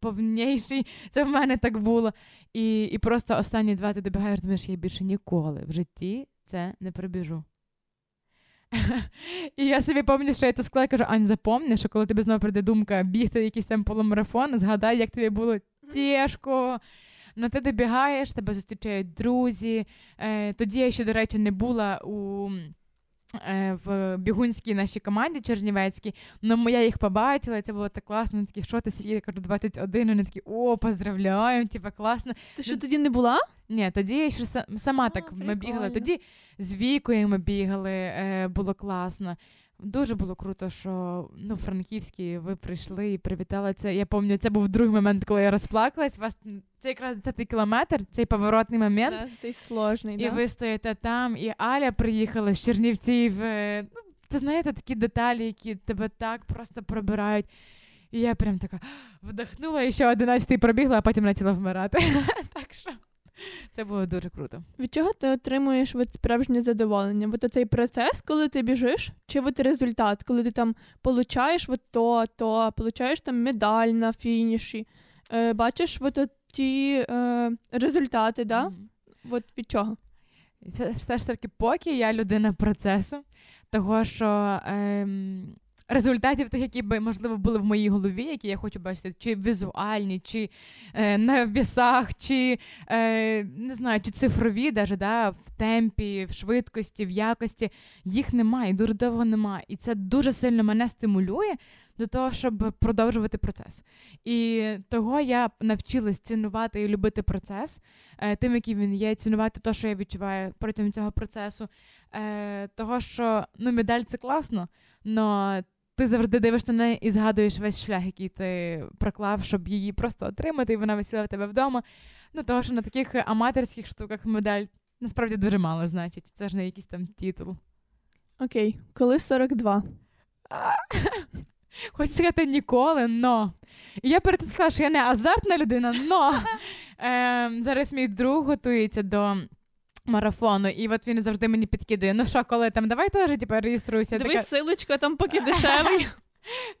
повніший. Це в мене так було. І і просто останні два ти добігаєш, думаєш, я більше ніколи в житті це не пробіжу. <laughs> І я собі пам'ятаю, що я це сказала, кажу, Ань, запомни, що коли тобі знову прийде думка бігти якийсь там полумарафон, згадай, як тобі було тяжко. Ну, ти добігаєш, тебе зустрічають друзі. Е, Тоді я ще, до речі, не була у. Е, в бігунській нашій команді Чернівецькій, ну я їх побачила, і це було так класно. Такі, що ти сиділи, кажу, 21, вони такі, о, поздравляємо, типа класно. Ти що тоді не була? Ні, тоді я ще сама а, так прикольно. ми бігали. Тоді з вікою ми бігали, е, було класно. Дуже було круто, що ну, Франківські ви прийшли і привітали це. Я пам'ятаю, це був другий момент, коли я розплакалась. Вас це якраз цей кілометр, цей поворотний момент. Да, цей сложний, І да? ви стоїте там, і Аля приїхала з Чернівців. Е, ну, Це знаєте такі деталі, які тебе так просто пробирають. І я прям така вдохнула і ще одинадцятий пробігла, а потім почала вмирати. <laughs> Так що. <laughs> Це було дуже круто. Від чого ти отримуєш от справжнє задоволення? От цей процес, коли ти біжиш, чи от результат, коли ти там получаєш от то, то получаєш там медаль на фініші, е, бачиш от ті е, результати, да? Mm-hmm. От від чого? Все ж таки, поки я людина процесу, того що. Ем результатів тих, які би, можливо, були в моїй голові, які я хочу бачити, чи візуальні, чи е, на вісах, чи е, не знаю, чи цифрові, даже, да, в темпі, в швидкості, в якості. Їх немає, дуже довго немає. І це дуже сильно мене стимулює до того, щоб продовжувати процес. І того я навчилась цінувати і любити процес, е, тим, який він є, цінувати те, що я відчуваю протягом цього процесу. Е, того, що ну, медаль це класно, але ти завжди дивишся на неї і згадуєш весь шлях, який ти проклав, щоб її просто отримати, і вона висіла в тебе вдома. Ну, того, що на таких аматорських штуках медаль насправді дуже мало значить. Це ж не якийсь там титул. Окей, коли 42. <laughs> Хочу сказати ніколи, но. І я перед цим сказала, що я не азартна людина, но <laughs> е, зараз мій друг готується до марафону, і от він завжди мені підкидує. Ну що, коли там, давай теж типу, реєструйся. Дивись, така... силочка там поки <laughs> дешевий.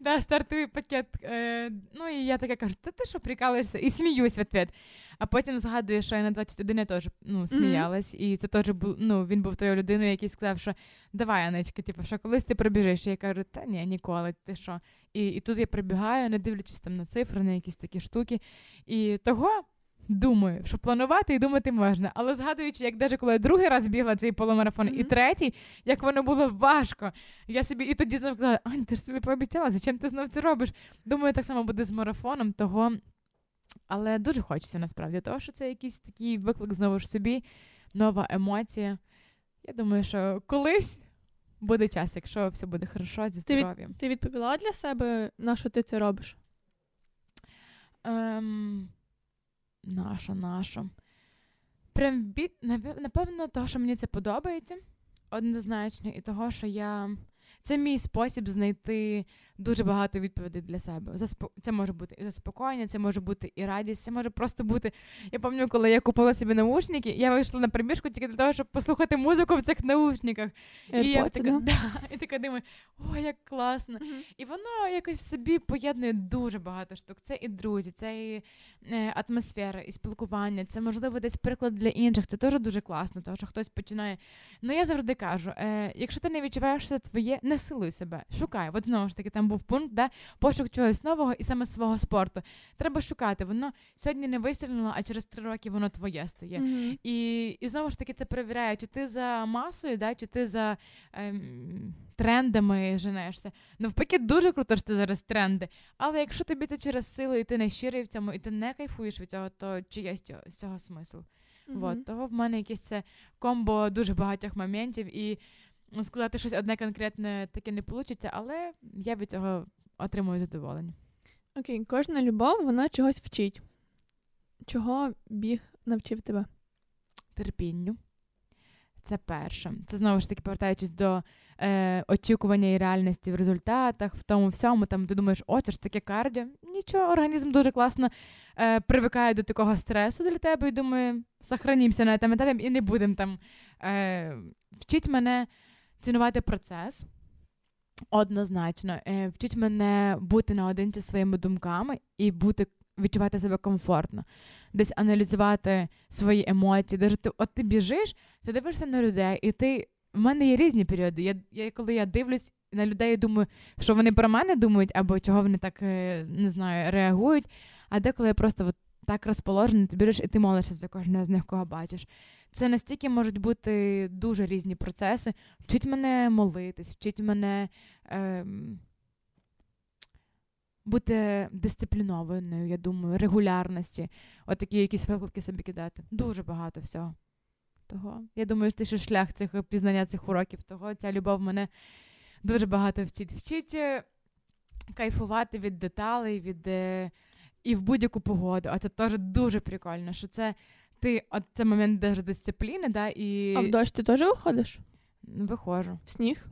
Да, стартовий пакет. Е, Ну і я така кажу, та ти що прикалуєшся? І сміюсь в ответ. А потім згадую, що я на 21 я теж ну, сміялась, mm-hmm. і це теж був, ну, він був тою людиною, який сказав, що давай, Анечка, типу, що колись ти пробіжиш. І я кажу, та ні, ніколи, ти що? І і тут я прибігаю, не дивлячись там на цифри, на якісь такі штуки. І того думаю, що планувати і думати можна. Але згадуючи, як навіть коли я другий раз бігла цей полумарафон, mm-hmm. і третій, як воно було важко. Я собі і тоді знову казала, Ань, ти ж собі пообіцяла, зачем ти знов це робиш? Думаю, так само буде з марафоном, того. Але дуже хочеться насправді, того, що це якийсь такий виклик знову ж собі, нова емоція. Я думаю, що колись. Буде час, якщо все буде хорошо зі здоров'ям. Ти, від, ти відповіла для себе, на що ти це робиш? Ем, Наша, наша. Прям від, напевно, того, що мені це подобається, однозначно, і того, що я це мій спосіб знайти дуже багато відповідей для себе. Це може бути і заспокоєння, це може бути і радість, це може просто бути. Я пам'ятаю, коли я купила собі наушники, я вийшла на пробіжку тільки для того, щоб послухати музику в цих наушниках. AirPods, і я така, <laughs> да, і така думаю, о, як класно. Uh-huh. І воно якось в собі поєднує дуже багато штук. Це і друзі, це і е, атмосфера, і спілкування, це можливо десь приклад для інших. Це теж дуже класно, тому що хтось починає. Ну я завжди кажу: е, якщо ти не відчуваєш, що це твоє не силуй себе, шукай. От знову ж таки, там був пункт, де пошук чогось нового і саме свого спорту. Треба шукати. Воно сьогодні не вистрілило, а через три роки воно твоє стає. Мгм. І, і знову ж таки це перевіряє, чи ти за масою, да, чи ти за ем, трендами женешся. Навпаки, дуже круто, що ти зараз тренди. Але якщо тобі це через силу, і ти не щирий в цьому, і ти не кайфуєш від цього, то чи є з цього, з цього смисл? Мгм. Вот, того в мене якесь це комбо дуже багатьох моментів, і сказати щось одне конкретне таке не вийде, але я від цього отримую задоволення. Окей, кожна любов, вона чогось вчить. Чого біг навчив тебе? терпінню. Це перше. Це знову ж таки повертаючись до е, очікування і реальності в результатах, в тому всьому. Там ти думаєш, о, це ж таке кардіо. Нічого, організм дуже класно е, привикає до такого стресу для тебе і думає, сохранімося на цьому етапі і не будемо там. Е, вчить мене цінувати процес. Однозначно, е, вчить мене бути наодинці своїми думками і бути відчувати себе комфортно, десь аналізувати свої емоції. Даже ти, от ти біжиш, ти дивишся на людей, і ти. У мене є різні періоди. Я, я коли я дивлюсь на людей, думаю, що вони про мене думають, або чого вони так е, не знаю, реагують. А деколи я просто от так розположена, ти біжиш і ти молишся за кожного з них, кого бачиш. Це настільки можуть бути дуже різні процеси. Вчить мене молитись, вчить мене. Ем, бути дисциплінованою, я думаю, регулярності, отакі якісь виклики собі кидати. Дуже багато всього. Того. Я думаю, що шлях цих пізнання цих уроків, того ця любов мене дуже багато вчить. Вчить е, кайфувати від деталей, від е, і в будь-яку погоду. А це теж дуже прикольно, що це ти, от це момент даже дисципліни, да, і А в дощ ти теж виходиш? виходжу. В сніг?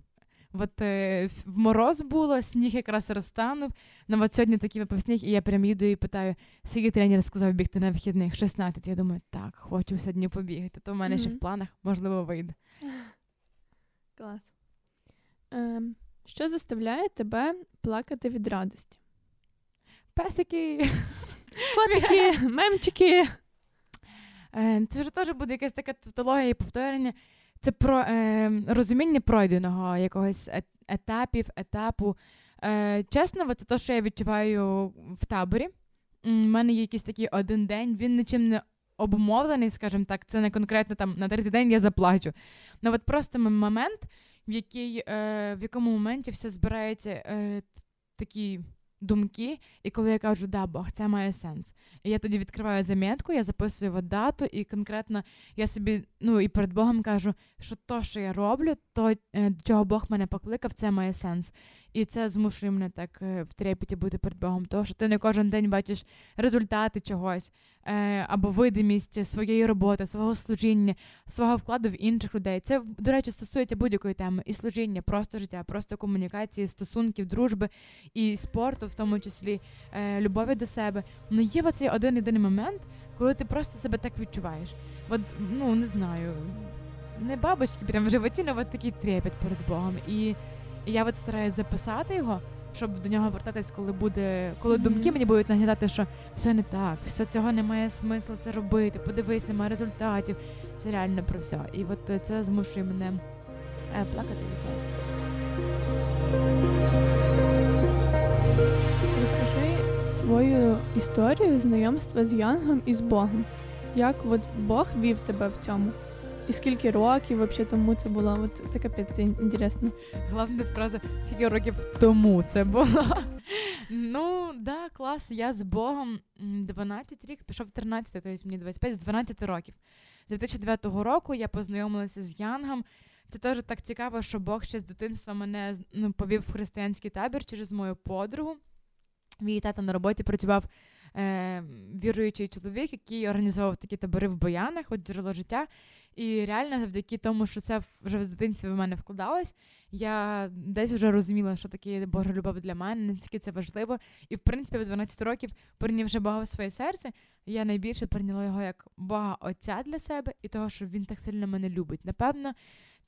От е, в мороз було, сніг якраз розтанув. Ну от сьогодні такий випав сніг, і я прям їду і питаю, скільки тренер сказав бігти на вихідних? 16. Я думаю, так, хочу сьогодні побігати. То в мене ще в планах, можливо, вийде. <laughs> Клас. Ем, що заставляє тебе плакати від радості? Песики. Котики, <laughs> мемчики. Е, Це вже теж буде якась така тавтологія і повторення. Це про е, розуміння пройденого якогось е- етапів, етапу. Е, чесно, це те, що я відчуваю в таборі. У мене є якийсь такий один день, він нічим не обумовлений, скажімо так, це не конкретно там на третій день я заплачу. Ну от просто момент, в, який, е, в якому моменті все збирається е, такі думки, і коли я кажу, да, Бог, це має сенс. І я тоді відкриваю замітку, я записую в дату, і конкретно я собі, ну і перед Богом кажу, що то, що я роблю, то е, до чого Бог мене покликав, це має сенс. І це змушує мене так е, в трепеті бути перед Богом. Тому що ти не кожен день бачиш результати чогось е, або видимість своєї роботи, свого служіння, свого вкладу в інших людей. Це, до речі, стосується будь-якої теми і служіння, просто життя, просто комунікації, стосунків, дружби і спорту, в тому числі е, любові до себе. Ну є оцей один єдиний момент, коли ти просто себе так відчуваєш. От, ну не знаю, не бабочки прям в животі, але от такий трепет перед Богом. І, і я от стараюсь записати його, щоб до нього вертатись, коли буде, коли Мгм. думки мені будуть нагадати, що все не так, все цього немає смисла це робити. Подивись, немає результатів. Це реально про все. І от е, це змушує мене е, плакати від щастя. Свою історію знайомства з Янгом і з Богом. Як от Бог вів тебе в цьому? І скільки років взагалі тому це було? От це капець це інтересно. Головна фраза, скільки років тому це було. <laughs> Ну, да, клас. Я з Богом 12 рік, пішов 13, тобто мені 25, з 12 років. З 2009 року я познайомилася з Янгом. Це теж так цікаво, що Бог ще з дитинства мене ну, повів в християнський табір через мою подругу. Мій тато на роботі працював е, віруючий чоловік, який організовував такі табори в Боянах, от джерело життя. І реально, завдяки тому, що це вже з дитинства в мене вкладалось, я десь вже розуміла, що таке Божа любов для мене, наскільки це важливо. І в принципі, в 12 років, прийнявши Бога в своє серце, я найбільше прийняла його як Бога Отця для себе і того, що він так сильно мене любить. Напевно,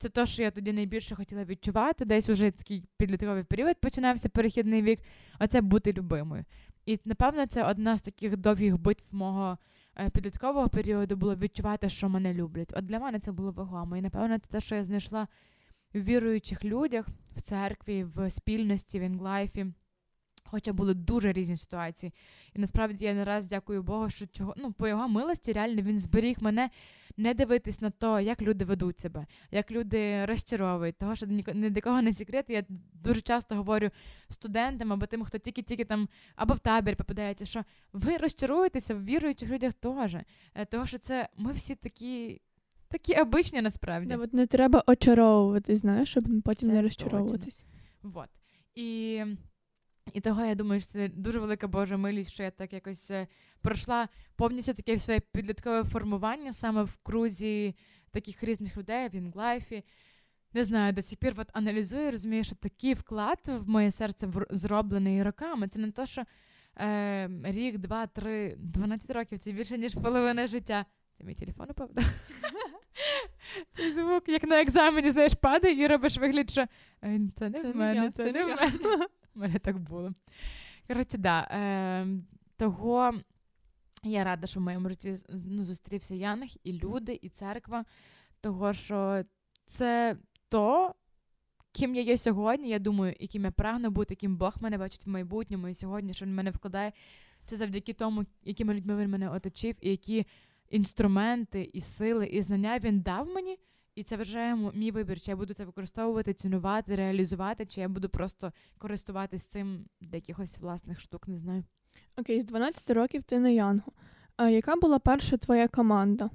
це те, що я тоді найбільше хотіла відчувати. Десь уже такий підлітковий період починався перехідний вік, оце бути любимою. І напевно, це одна з таких довгих битв мого е, підліткового періоду було відчувати, що мене люблять. От для мене це було вагомо. І напевно, це те, що я знайшла в віруючих людях в церкві, в спільності, в інглайфі. Хоча були дуже різні ситуації. І насправді я не раз дякую Богу, що чого ну, по його милості реально він зберіг мене не дивитись на те, як люди ведуть себе, як люди розчаровують. Того, що ні для кого не секрет. Я дуже часто говорю студентам або тим, хто тільки-тільки там або в табір попадається, що ви розчаруєтеся в віруючих людях теж. Е, того, що це ми всі такі. Такі обичні насправді. Да, от Не треба очаровуватись, знаєш, щоб потім це не розчаровуватись. Вот. І і того я думаю, що це дуже велика Божа милість, що я так якось е, пройшла повністю таке своє підліткове формування саме в крузі таких різних людей в інглайфі. Не знаю, до сих пір от аналізую, розумію, що такий вклад в моє серце зроблений роками. Це не то, що е, рік, два, три, 12 років це більше, ніж половина життя. Це мій телефон упав. <laughs> Цей звук, як на екзамені, знаєш, падає і робиш вигляд, що «Е, це не в мене, це не в мене. <laughs> У мене так було. Коротше, да, е, того я рада, що в моєму житті ну, зустрівся Янг, і люди, і церква, того, що це то, ким я є сьогодні, я думаю, і ким я прагну бути, ким Бог мене бачить в майбутньому і сьогодні, що він мене вкладає. Це завдяки тому, якими людьми він мене оточив, і які інструменти, і сили, і знання він дав мені. І це вже мій вибір, чи я буду це використовувати, цінувати, реалізувати, чи я буду просто користуватись цим для якихось власних штук, не знаю. Окей, з 12 років ти на Янгу. А яка була перша твоя команда,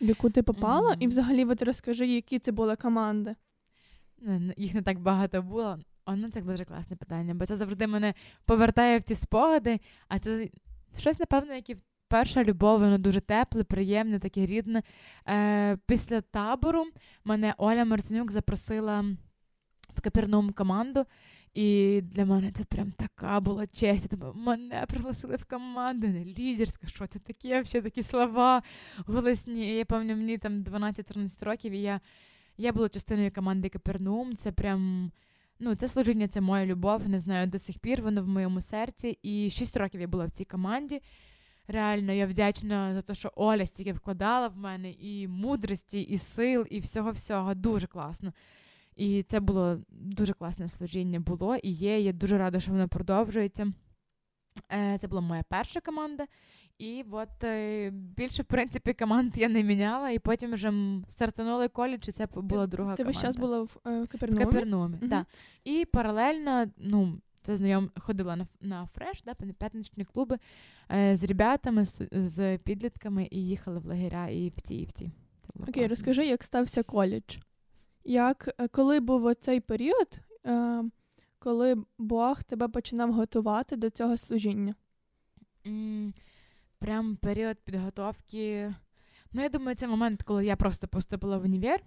в яку ти попала? Mm-hmm. І взагалі от розкажи, які це були команди? Їх не так багато було. Оно це дуже класне питання, бо це завжди мене повертає в ті спогади, а це щось, напевно, яке перша любов, воно дуже тепле, приємне, таке рідне. Е, Після табору мене Оля Марценюк запросила в Капернаум команду. І для мене це прям така була честь. Тобто мене пригласили в команду, не лідерська, що це таке, ще такі слова голосні. Я пам'ятаю, мені там 12-13 років, і я я була частиною команди Капернаум. Це прям. Ну, це служіння, це моя любов. Не знаю, до сих пір воно в моєму серці. І 6 років я була в цій команді. Реально, я вдячна за те, що Оля стільки вкладала в мене і мудрості, і сил, і всього-всього. Дуже класно. І це було дуже класне служіння було і є. Я дуже рада, що воно продовжується. Е, це була моя перша команда. І от е, більше, в принципі, команд я не міняла, і потім вже стартанули коледж, і це була друга ти, команда. Ти весь час була в, е, в Капернумі? В Капернумі. Угу. Да. І паралельно, ну, це знайом ходила на на фреш, да, п'ятничні клуби е, з ребятами, з, з підлітками і їхали в лагеря і в ті, і в ті. Окей, класно. розкажи, як стався коледж? Як, е, Коли був оцей період, е, коли Бог тебе починав готувати до цього служіння? Mm, прям період підготовки. Ну, я думаю, це момент, коли я просто поступила в універ.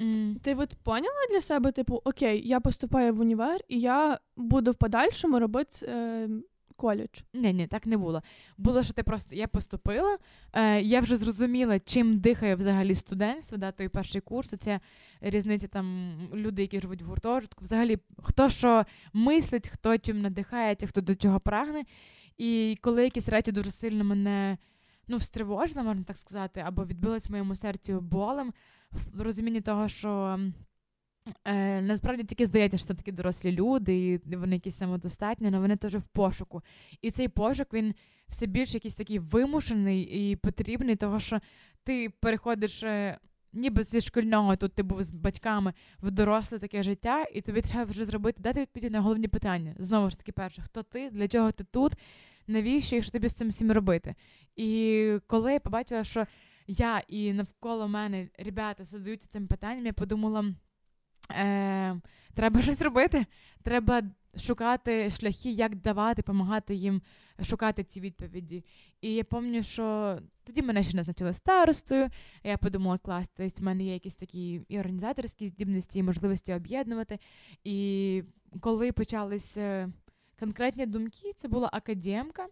Mm. Ти от поняла для себе, типу, окей, я поступаю в універ, і я буду в подальшому робити е, коледж? Ні, ні, так не було. Було, що ти просто я поступила, е, я вже зрозуміла, чим дихає взагалі студентство, да, той перший курс, це різниця там люди, які живуть в гуртожитку, взагалі хто що мислить, хто чим надихається, хто до чого прагне. І коли якісь речі дуже сильно мене ну, встривожили, можна так сказати, або відбились в моєму серці болем в розумінні того, що е, насправді тільки здається, що це такі дорослі люди, і вони якісь самодостатні, але вони теж в пошуку. І цей пошук він все більше якийсь такий вимушений і потрібний, того що ти переходиш. Е, ніби зі шкільного тут ти був з батьками в доросле таке життя, і тобі треба вже зробити, дати відповіді на головні питання. Знову ж таки, перше, хто ти, для чого ти тут, навіщо і що тобі з цим всім робити? І коли я побачила, що я і навколо мене ребята задаються цим питанням, я подумала: е, треба <laughs> щось робити. Треба шукати шляхи, як давати, допомагати їм шукати ці відповіді. І я пам'ятаю, що тоді мене ще назначили старостою. Я подумала, клас, тобто в мене є якісь такі і організаторські здібності, і можливості об'єднувати. І коли почалися конкретні думки, це була академка.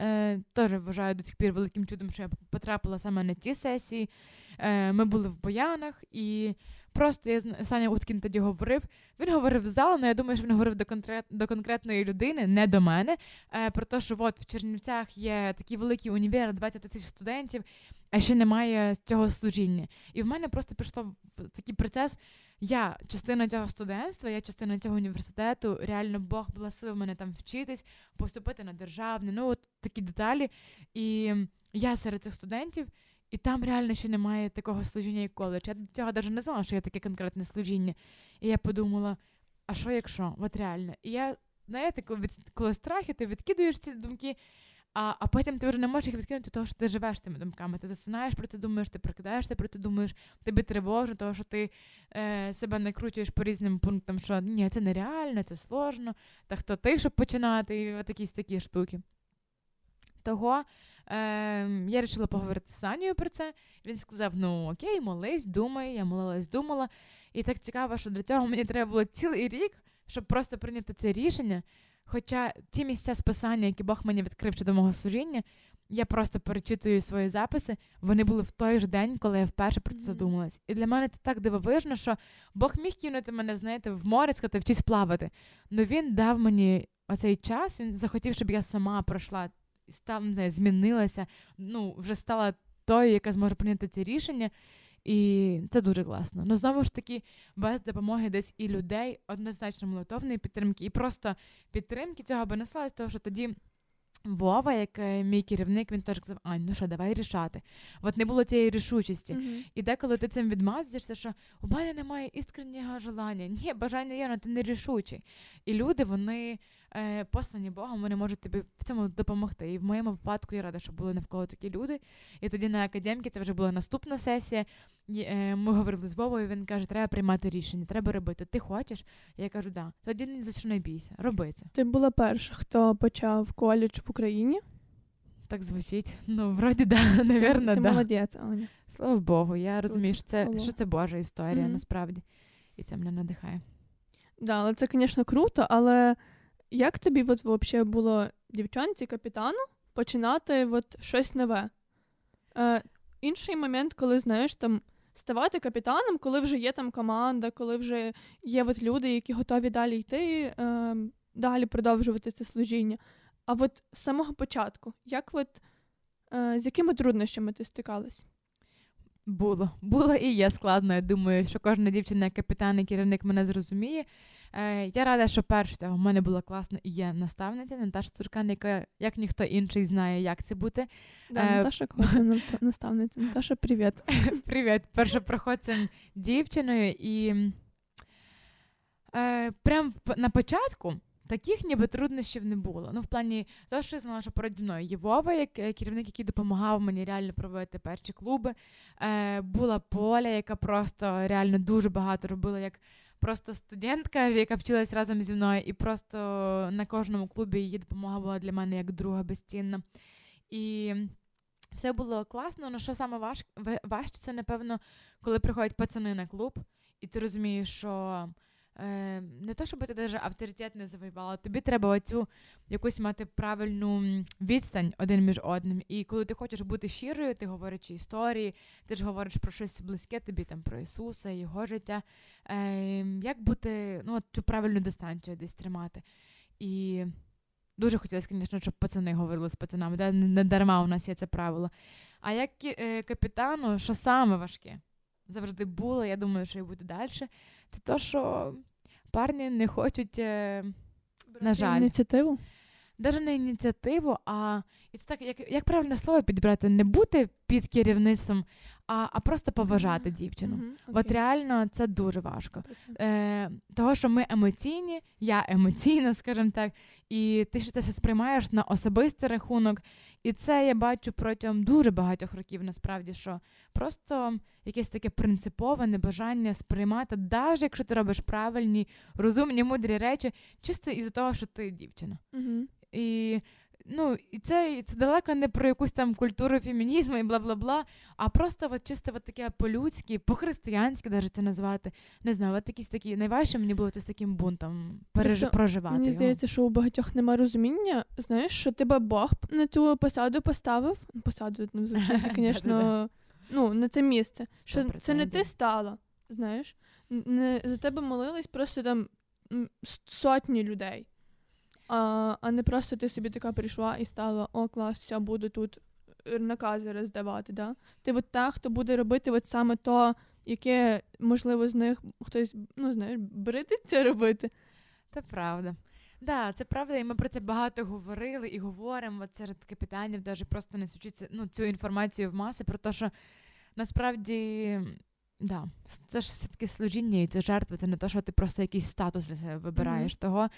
Е, Теж вважаю до сих пір великим чудом, що я потрапила саме на ті сесії. Е, Ми були в Боянах, і Просто я Саня Уткін тоді говорив. Він говорив в зал, але я думаю, що він говорив до конкрет, до конкретної людини, не до мене. Е, Про те, що от в Чернівцях є такі великі універи, 20 тисяч студентів, а ще немає цього служіння. І в мене просто пішло такий процес. Я частина цього студентства, я частина цього університету. Реально Бог благословив мене там вчитись, поступити на державний, ну от такі деталі. І я серед цих студентів. І там реально ще немає такого служіння, як коледж. Я до цього навіть не знала, що є таке конкретне служіння. І я подумала: а що якщо? От реально. І я, знаєте, коли від коли страхи, ти відкидуєш ці думки, а а потім ти вже не можеш їх відкинути, того що ти живеш тими думками. Ти засинаєш про це, думаєш, ти прокидаєшся про це, думаєш, тобі тривожно, того що ти е, себе накручуєш по різним пунктам, що ні, це нереально, це сложно, та хто ти, щоб починати, і якісь такі штуки. Того е, я вирішила поговорити з Санєю про це. Він сказав: ну окей, молись, думай, я молилась, думала. І так цікаво, що для цього мені треба було цілий рік, щоб просто прийняти це рішення. Хоча ті місця списання, які Бог мені відкрив щодо мого служіння, я просто перечитую свої записи. Вони були в той же день, коли я вперше про це задумалась. І для мене це так дивовижно, що Бог міг кинути мене, знаєте, в море, сказати, вчись плавати. Но він дав мені оцей час, він захотів, щоб я сама пройшла не, змінилася, ну, вже стала тою, яка зможе прийняти ці рішення. І це дуже класно. Ну знову ж таки, без допомоги десь і людей, однозначно молитовної підтримки, і просто підтримки цього би не сталося, тому що тоді. Вова, як е, мій керівник, він теж казав, Ань, ну що, давай рішати. От не було цієї рішучості. Uh-huh. І деколи ти цим відмазуєшся, що у мене немає іскреннього желання. Ні, бажання є, але ти не рішучий. І люди, вони е, послані Богом, вони можуть тобі в цьому допомогти. І в моєму випадку я рада, що були навколо такі люди. І тоді на академіки це вже була наступна сесія. Е, Ми говорили з Вовою, він каже, треба приймати рішення, треба робити. Ти хочеш? Я кажу, да. Тоді ні за що не бійся, роби це. Ти була перша, хто почав коледж в Україні. Так звучить. Ну, вроді, да, навірно, ти, да. Ти молодець, Аня. Слава Богу, я розумію, що це що це Божа історія, mm-hmm. насправді. І це мене надихає. Да, але це, звісно, круто, але як тобі от, взагалі було дівчанці капітану починати от, щось нове? Е, Інший момент, коли знаєш, там ставати капітаном, коли вже є там команда, коли вже є от люди, які готові далі йти, е, далі продовжувати це служіння. А от з самого початку, як от, е, з якими труднощами ти стикалась? Було. Було і є складно. Я думаю, що кожна дівчина, капітан і керівник мене зрозуміє. Е, Я рада, що перш в мене була класна і є наставниця Наташа Цуркан, яка як ніхто інший знає, як це бути. Да, е, Наташа класна <laughs> наставниця. Наташа, привіт. <laughs> Привіт. Першопроходцем дівчиною. І е, прямо на початку. Таких ніби труднощів не було. Ну, в плані того, що я знала, що переді мною є Вова, як е, керівник, який допомагав мені реально проводити перші клуби. Е, Була Поля, яка просто реально дуже багато робила як просто студентка, яка вчилась разом зі мною, і просто на кожному клубі її допомога була для мене як друга безцінна. І все було класно, але що саме важ... це, напевно, коли приходять пацани на клуб, і ти розумієш, що. Е, не то, щоб ти навіть авторитет не завоювала, тобі треба оцю якусь мати правильну відстань один між одним. І коли ти хочеш бути щирою, ти говориш історії, ти ж говориш про щось близьке тобі там про Ісуса, Його життя. Е, Як бути ну, цю правильну дистанцію десь тримати? І дуже хотілося, звісно, щоб пацани говорили з пацанами, не дарма у нас є це правило. А як е, капітану, що саме важке? Завжди було, я думаю, що і буде далі це то, що парні не хочуть, е, на жаль, ініціативу. Навіть не ініціативу, а і це так, як як правильне слово підібрати, не бути під керівництвом, а а просто поважати mm-hmm. дівчину. Mm-hmm. Okay. От реально це дуже важко. Е, Того, що ми емоційні, я емоційна, <laughs> скажімо так, і ти що це все сприймаєш на особистий рахунок. І це я бачу протягом дуже багатьох років, насправді, що просто якесь таке принципове небажання сприймати, навіть якщо ти робиш правильні, розумні, мудрі речі, чисто із-за того, що ти дівчина. Угу. І ну, і це це далеко не про якусь там культуру фемінізму і бла бла бла, а просто от чисто от таке по-людськи, по-християнськи навіть це назвати. Не знаю, от якісь такі найважче мені було це з таким бунтом переж... просто, проживати. Мені його. здається, що у багатьох немає розуміння. Знаєш, що тебе Бог на цю посаду поставив. Посаду, ну, звичайно, звісно, <laughs> ну, на це місце. Що це не ти стала. Знаєш, не за тебе молились просто там сотні людей, а а не просто ти собі така прийшла і стала о, клас, все, буду тут е, накази роздавати. Да? Ти от та, хто буде робити от саме то, яке, можливо, з них хтось ну, знаєш, бридиться робити. Це правда. Да, це правда, і ми про це багато говорили і говоримо от серед капітанів, навіть просто не сучиться ну, цю інформацію в маси, про те, що насправді Да. Це ж все-таки служіння, і це жертва, це не те, що ти просто якийсь статус для себе вибираєш mm-hmm. того.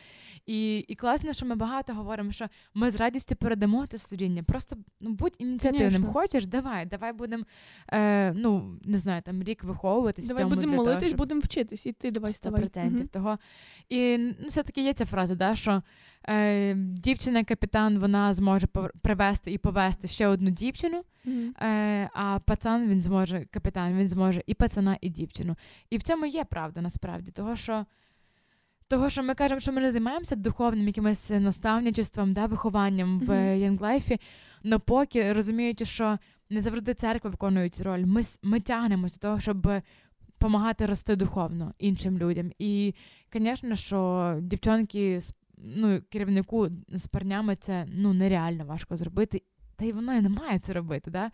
І і класно, що ми багато говоримо, що ми з радістю передамо це служіння. Просто ну, будь ініціативним. Конечно. Хочеш, давай, давай будемо е, ну, не знаю, там рік виховуватись. Давай будемо молитись, щоб... будемо вчитись, і ти давай ставай. 100% mm-hmm. того. І ну, все-таки є ця фраза, да, що е, дівчина-капітан вона зможе привести і повести ще одну дівчину, mm-hmm. е, а пацан він зможе, капітан він зможе і пацана, і дівчину. І в цьому є правда насправді, того що. Того, що ми кажемо, що ми не займаємося духовним якимось наставничеством, да, вихованням mm-hmm. в Янглайфі, але поки розуміючи, що не завжди церква виконує роль, ми ми тягнемося до того, щоб допомагати рости духовно іншим людям. І, звісно, що дівчонки ну, керівнику з парнями це ну, нереально важко зробити, та й вона не має це робити. Да?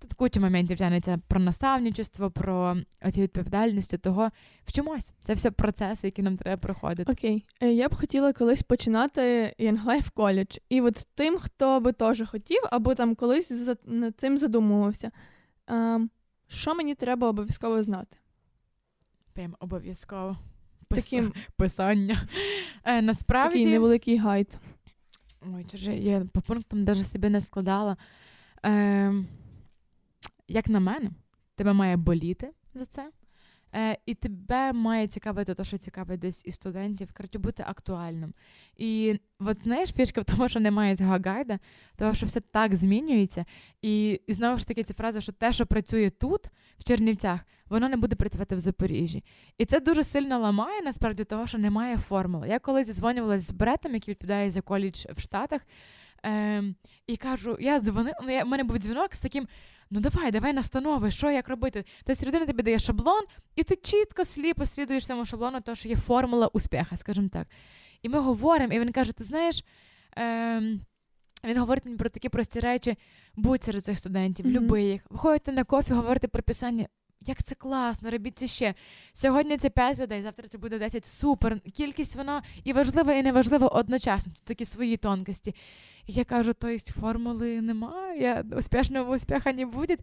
Тут куча моментів тягнеться про наставничество, про оці відповідальності, того вчимось. Це все процеси, які нам треба проходити. Окей, okay. Е, я б хотіла колись починати Young Life College. І от тим, хто би теж хотів, або там колись за над цим задумувався. Що мені треба обов'язково знати? Прям обов'язково таким писання. Е, насправді... Такий невеликий гайд. Ой, чуже, я по пунктам навіть собі не складала. Е, Як на мене, тебе має боліти за це. Е, І тебе має цікавити те, що цікавить десь і студентів, коротше, бути актуальним. І от знаєш, фішка в тому, що немає цього гайда, тому що все так змінюється. І, і знову ж таки, ця фраза, що те, що працює тут, в Чернівцях, воно не буде працювати в Запоріжжі. І це дуже сильно ламає, насправді, того, що немає формули. Я колись зідзвонювалася з Бретом, який відповідає за коледж в Штатах. Ем, І кажу, я дзвонила, ну, у мене був дзвінок з таким: ну давай, давай настанови, що як робити. Тобто людина тобі дає шаблон, і ти чітко сліпо слідуєш цьому шаблону, тому що є формула успіха, скажімо так. І ми говоримо, і він каже: ти знаєш. Ем, він говорить мені про такі прості речі, будь серед цих студентів, mm-hmm. люби їх. Виходите на кофі, говорите про писання. Як це класно, робіть це ще. Сьогодні це 5 людей, завтра це буде 10. Супер. Кількість вона і важлива, і неважлива одночасно. Тут такі свої тонкості. І я кажу, то есть формули немає, успішного успіха не буде.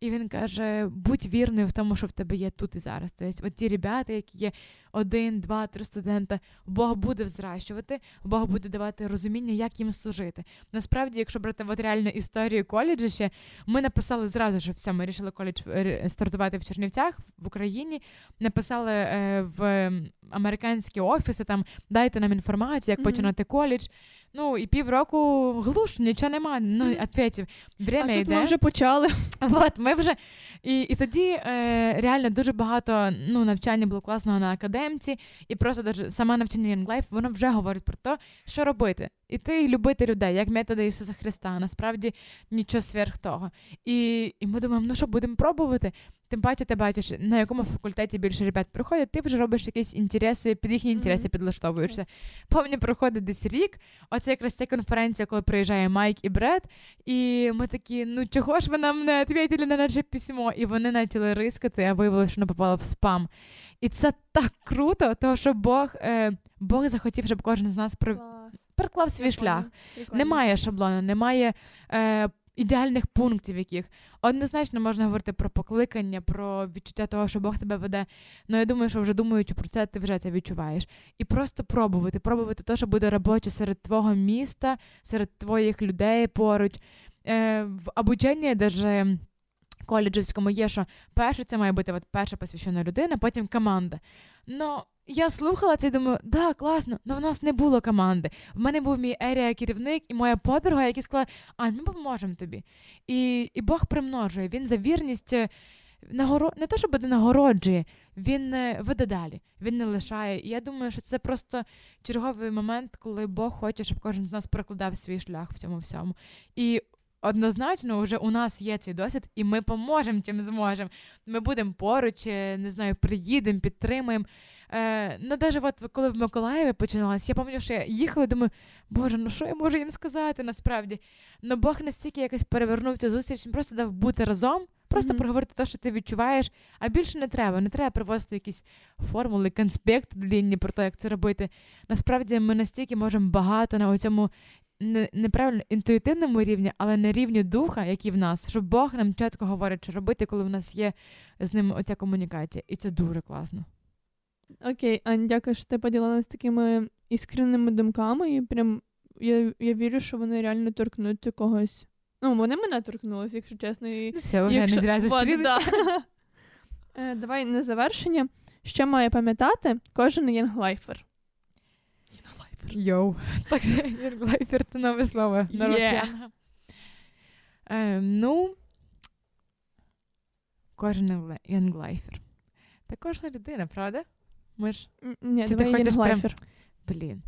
І він каже: будь вірною в тому, що в тебе є тут і зараз. Тобто, от ті ребята, які є один, два, три студента, Бог буде взращувати, Бог буде давати розуміння, як їм служити. Насправді, якщо брати от реальну історію коледжа ще, ми написали зразу, що все, ми вирішили коледж е, стартувати в Чернівцях в Україні. Написали е, в американські офіси, там дайте нам інформацію, як mm-hmm. починати коледж. Ну і півроку глуш, нічого нема. Ну, відповідь, время а йде. Ми вже почали. От, ми вже... І і тоді е, реально дуже багато ну, навчання було класного на академці, і просто даже саме навчання Young Life, воно вже говорить про те, що робити. Іти любити людей, як методи Ісуса Христа. Насправді нічого сверх того. І і ми думаємо, ну що, будемо пробувати. Тим паче, ти бачиш, на якому факультеті більше ребят приходять, ти вже робиш якісь інтереси, під їхні інтереси mm-hmm. підлаштовуєшся. Повні проходить десь рік. Оце якраз ця конференція, коли приїжджає Майк і Бред. І ми такі, ну чого ж ви нам не відповіли на наше письмо? І вони почали рискати, а виявилося, що воно попало в спам. І це так круто, тому що Бог е, Бог захотів, щоб кожен з нас при... переклав свій Прикольно. шлях. Прикольно. Немає шаблону, немає. Е, ідеальних пунктів, яких однозначно можна говорити про покликання, про відчуття того, що Бог тебе веде. Ну я думаю, що вже думаючи про це, ти вже це відчуваєш. І просто пробувати, пробувати те, що буде робоче серед твого міста, серед твоїх людей поруч. Е, В обученні даже коледжівському є, що перше це має бути от перша посвящена людина, потім команда. Ну, я слухала це і думаю, да, класно, але в нас не було команди. В мене був мій ерія керівник і моя подруга, які сказали, а ми допоможемо тобі. І і Бог примножує, він за вірність е, нагоро... не то, щоб нагороджує, він веде далі, він не лишає. І я думаю, що це просто черговий момент, коли Бог хоче, щоб кожен з нас прокладав свій шлях в цьому всьому. І однозначно вже у нас є цей досвід, і ми поможемо чим зможемо. Ми будемо поруч, е, не знаю, приїдемо, підтримуємо. Е, Ну, навіть от коли в Миколаєві починалось, я пам'ятаю, що я їхала і думаю, Боже, ну що я можу їм сказати насправді? Ну Бог настільки якось перевернув цю зустріч, він просто дав бути разом. Просто mm-hmm. проговорити те, що ти відчуваєш, а більше не треба. Не треба привозити якісь формули, конспект длінні про те, як це робити. Насправді ми настільки можемо багато на цьому неправильно інтуїтивному рівні, але на рівні духа, який в нас, щоб Бог нам чітко говорить, що робити, коли в нас є з ним оця комунікація. І це дуже класно. Окей, Ань, дякую, що ти поділилася такими іскренними думками, і прям я я вірю, що вони реально торкнуть когось. Ну, вони мене торкнулися, якщо чесно. І... Ну, все, вже якщо... не зря зустрілися. Да. <laughs> Е, давай на завершення. Що має пам'ятати кожен єнглайфер? Йоу. <laughs> Так, єнглайфер це нове слово. Yeah. Е, ну, кожен єнглайфер. Та кожна людина, правда? Ми ж... Ні, Чи давай ти прям... Блін.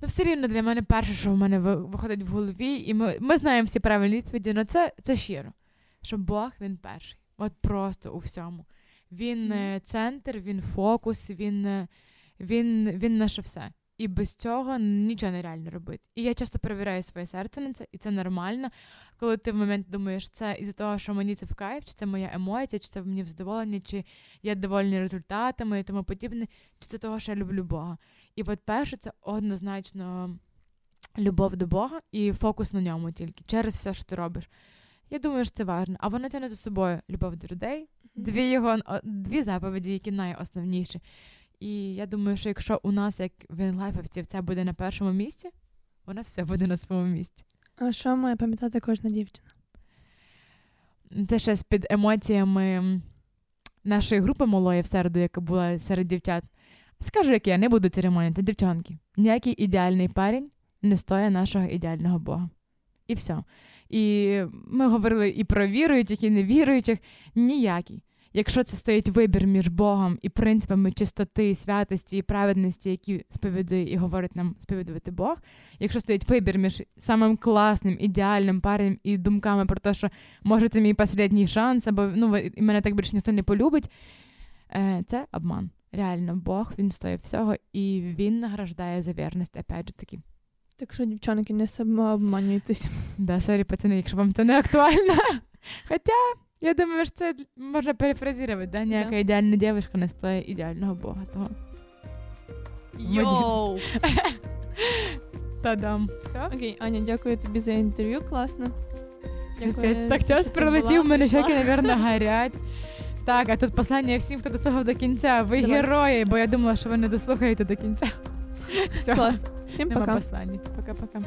Ну, все рівно для мене перше, що в мене виходить в голові, і ми ми знаємо всі правильні відповіді, але це це щиро. Що Бог він перший. От просто у всьому. Він mm. центр, він фокус, він, е, він, він наше все. І без цього нічого нереально робити. І я часто перевіряю своє серце на це, і це нормально. Коли ти в момент думаєш, це із-за того, що мені це в кайф, чи це моя емоція, чи це мені в задоволення, чи я довольний результатами і тому подібне, чи це того, що я люблю Бога. І от перше, це однозначно любов до Бога і фокус на ньому тільки через все, що ти робиш. Я думаю, що це важливо. А воно тягне за собою любов до людей, дві його дві заповіді, які найосновніші. І я думаю, що якщо у нас, як вінлайфовців, це буде на першому місці, у нас все буде на своєму місці. А що має пам'ятати кожна дівчина? Це ще з під емоціями нашої групи малої в середу, яка була серед дівчат. Скажу, як я не буду церемонити, дівчонки. Ніякий ідеальний парень не стоїть нашого ідеального Бога. І все. І ми говорили і про віруючих, і невіруючих. Ніякий. Якщо це стоїть вибір між Богом і принципами чистоти, святості і праведності, які сповідує і говорить нам сповідувати Бог, якщо стоїть вибір між самим класним, ідеальним парнем і думками про те, що може це мій останній шанс, або ну і мене так більше ніхто не полюбить, е, це обман. Реально, Бог він стоїть всього і він награждає за вірність, опять же таки. Так що, дівчонки, не самообманюйтесь. Да, sorry, пацани, якщо вам це не актуально. <laughs> Хоча. Я думаю, що це можна перефразувати, да? Ніяка да. ідеальна дівчинка не стоїть ідеального бога. того. Yo! <laughs> Та-дам. Окей, Аня, дякую тобі за інтерв'ю, класно. Дякую, так час пролетів, мене щоки, напевно, <laughs> горять. Так, а тут послання всім, хто дослухав до кінця. Ви Давай. герої, бо я думала, що ви не дослухаєте до кінця. <laughs> Все. Клас. Всім Нема пока. послання. Пока-пока.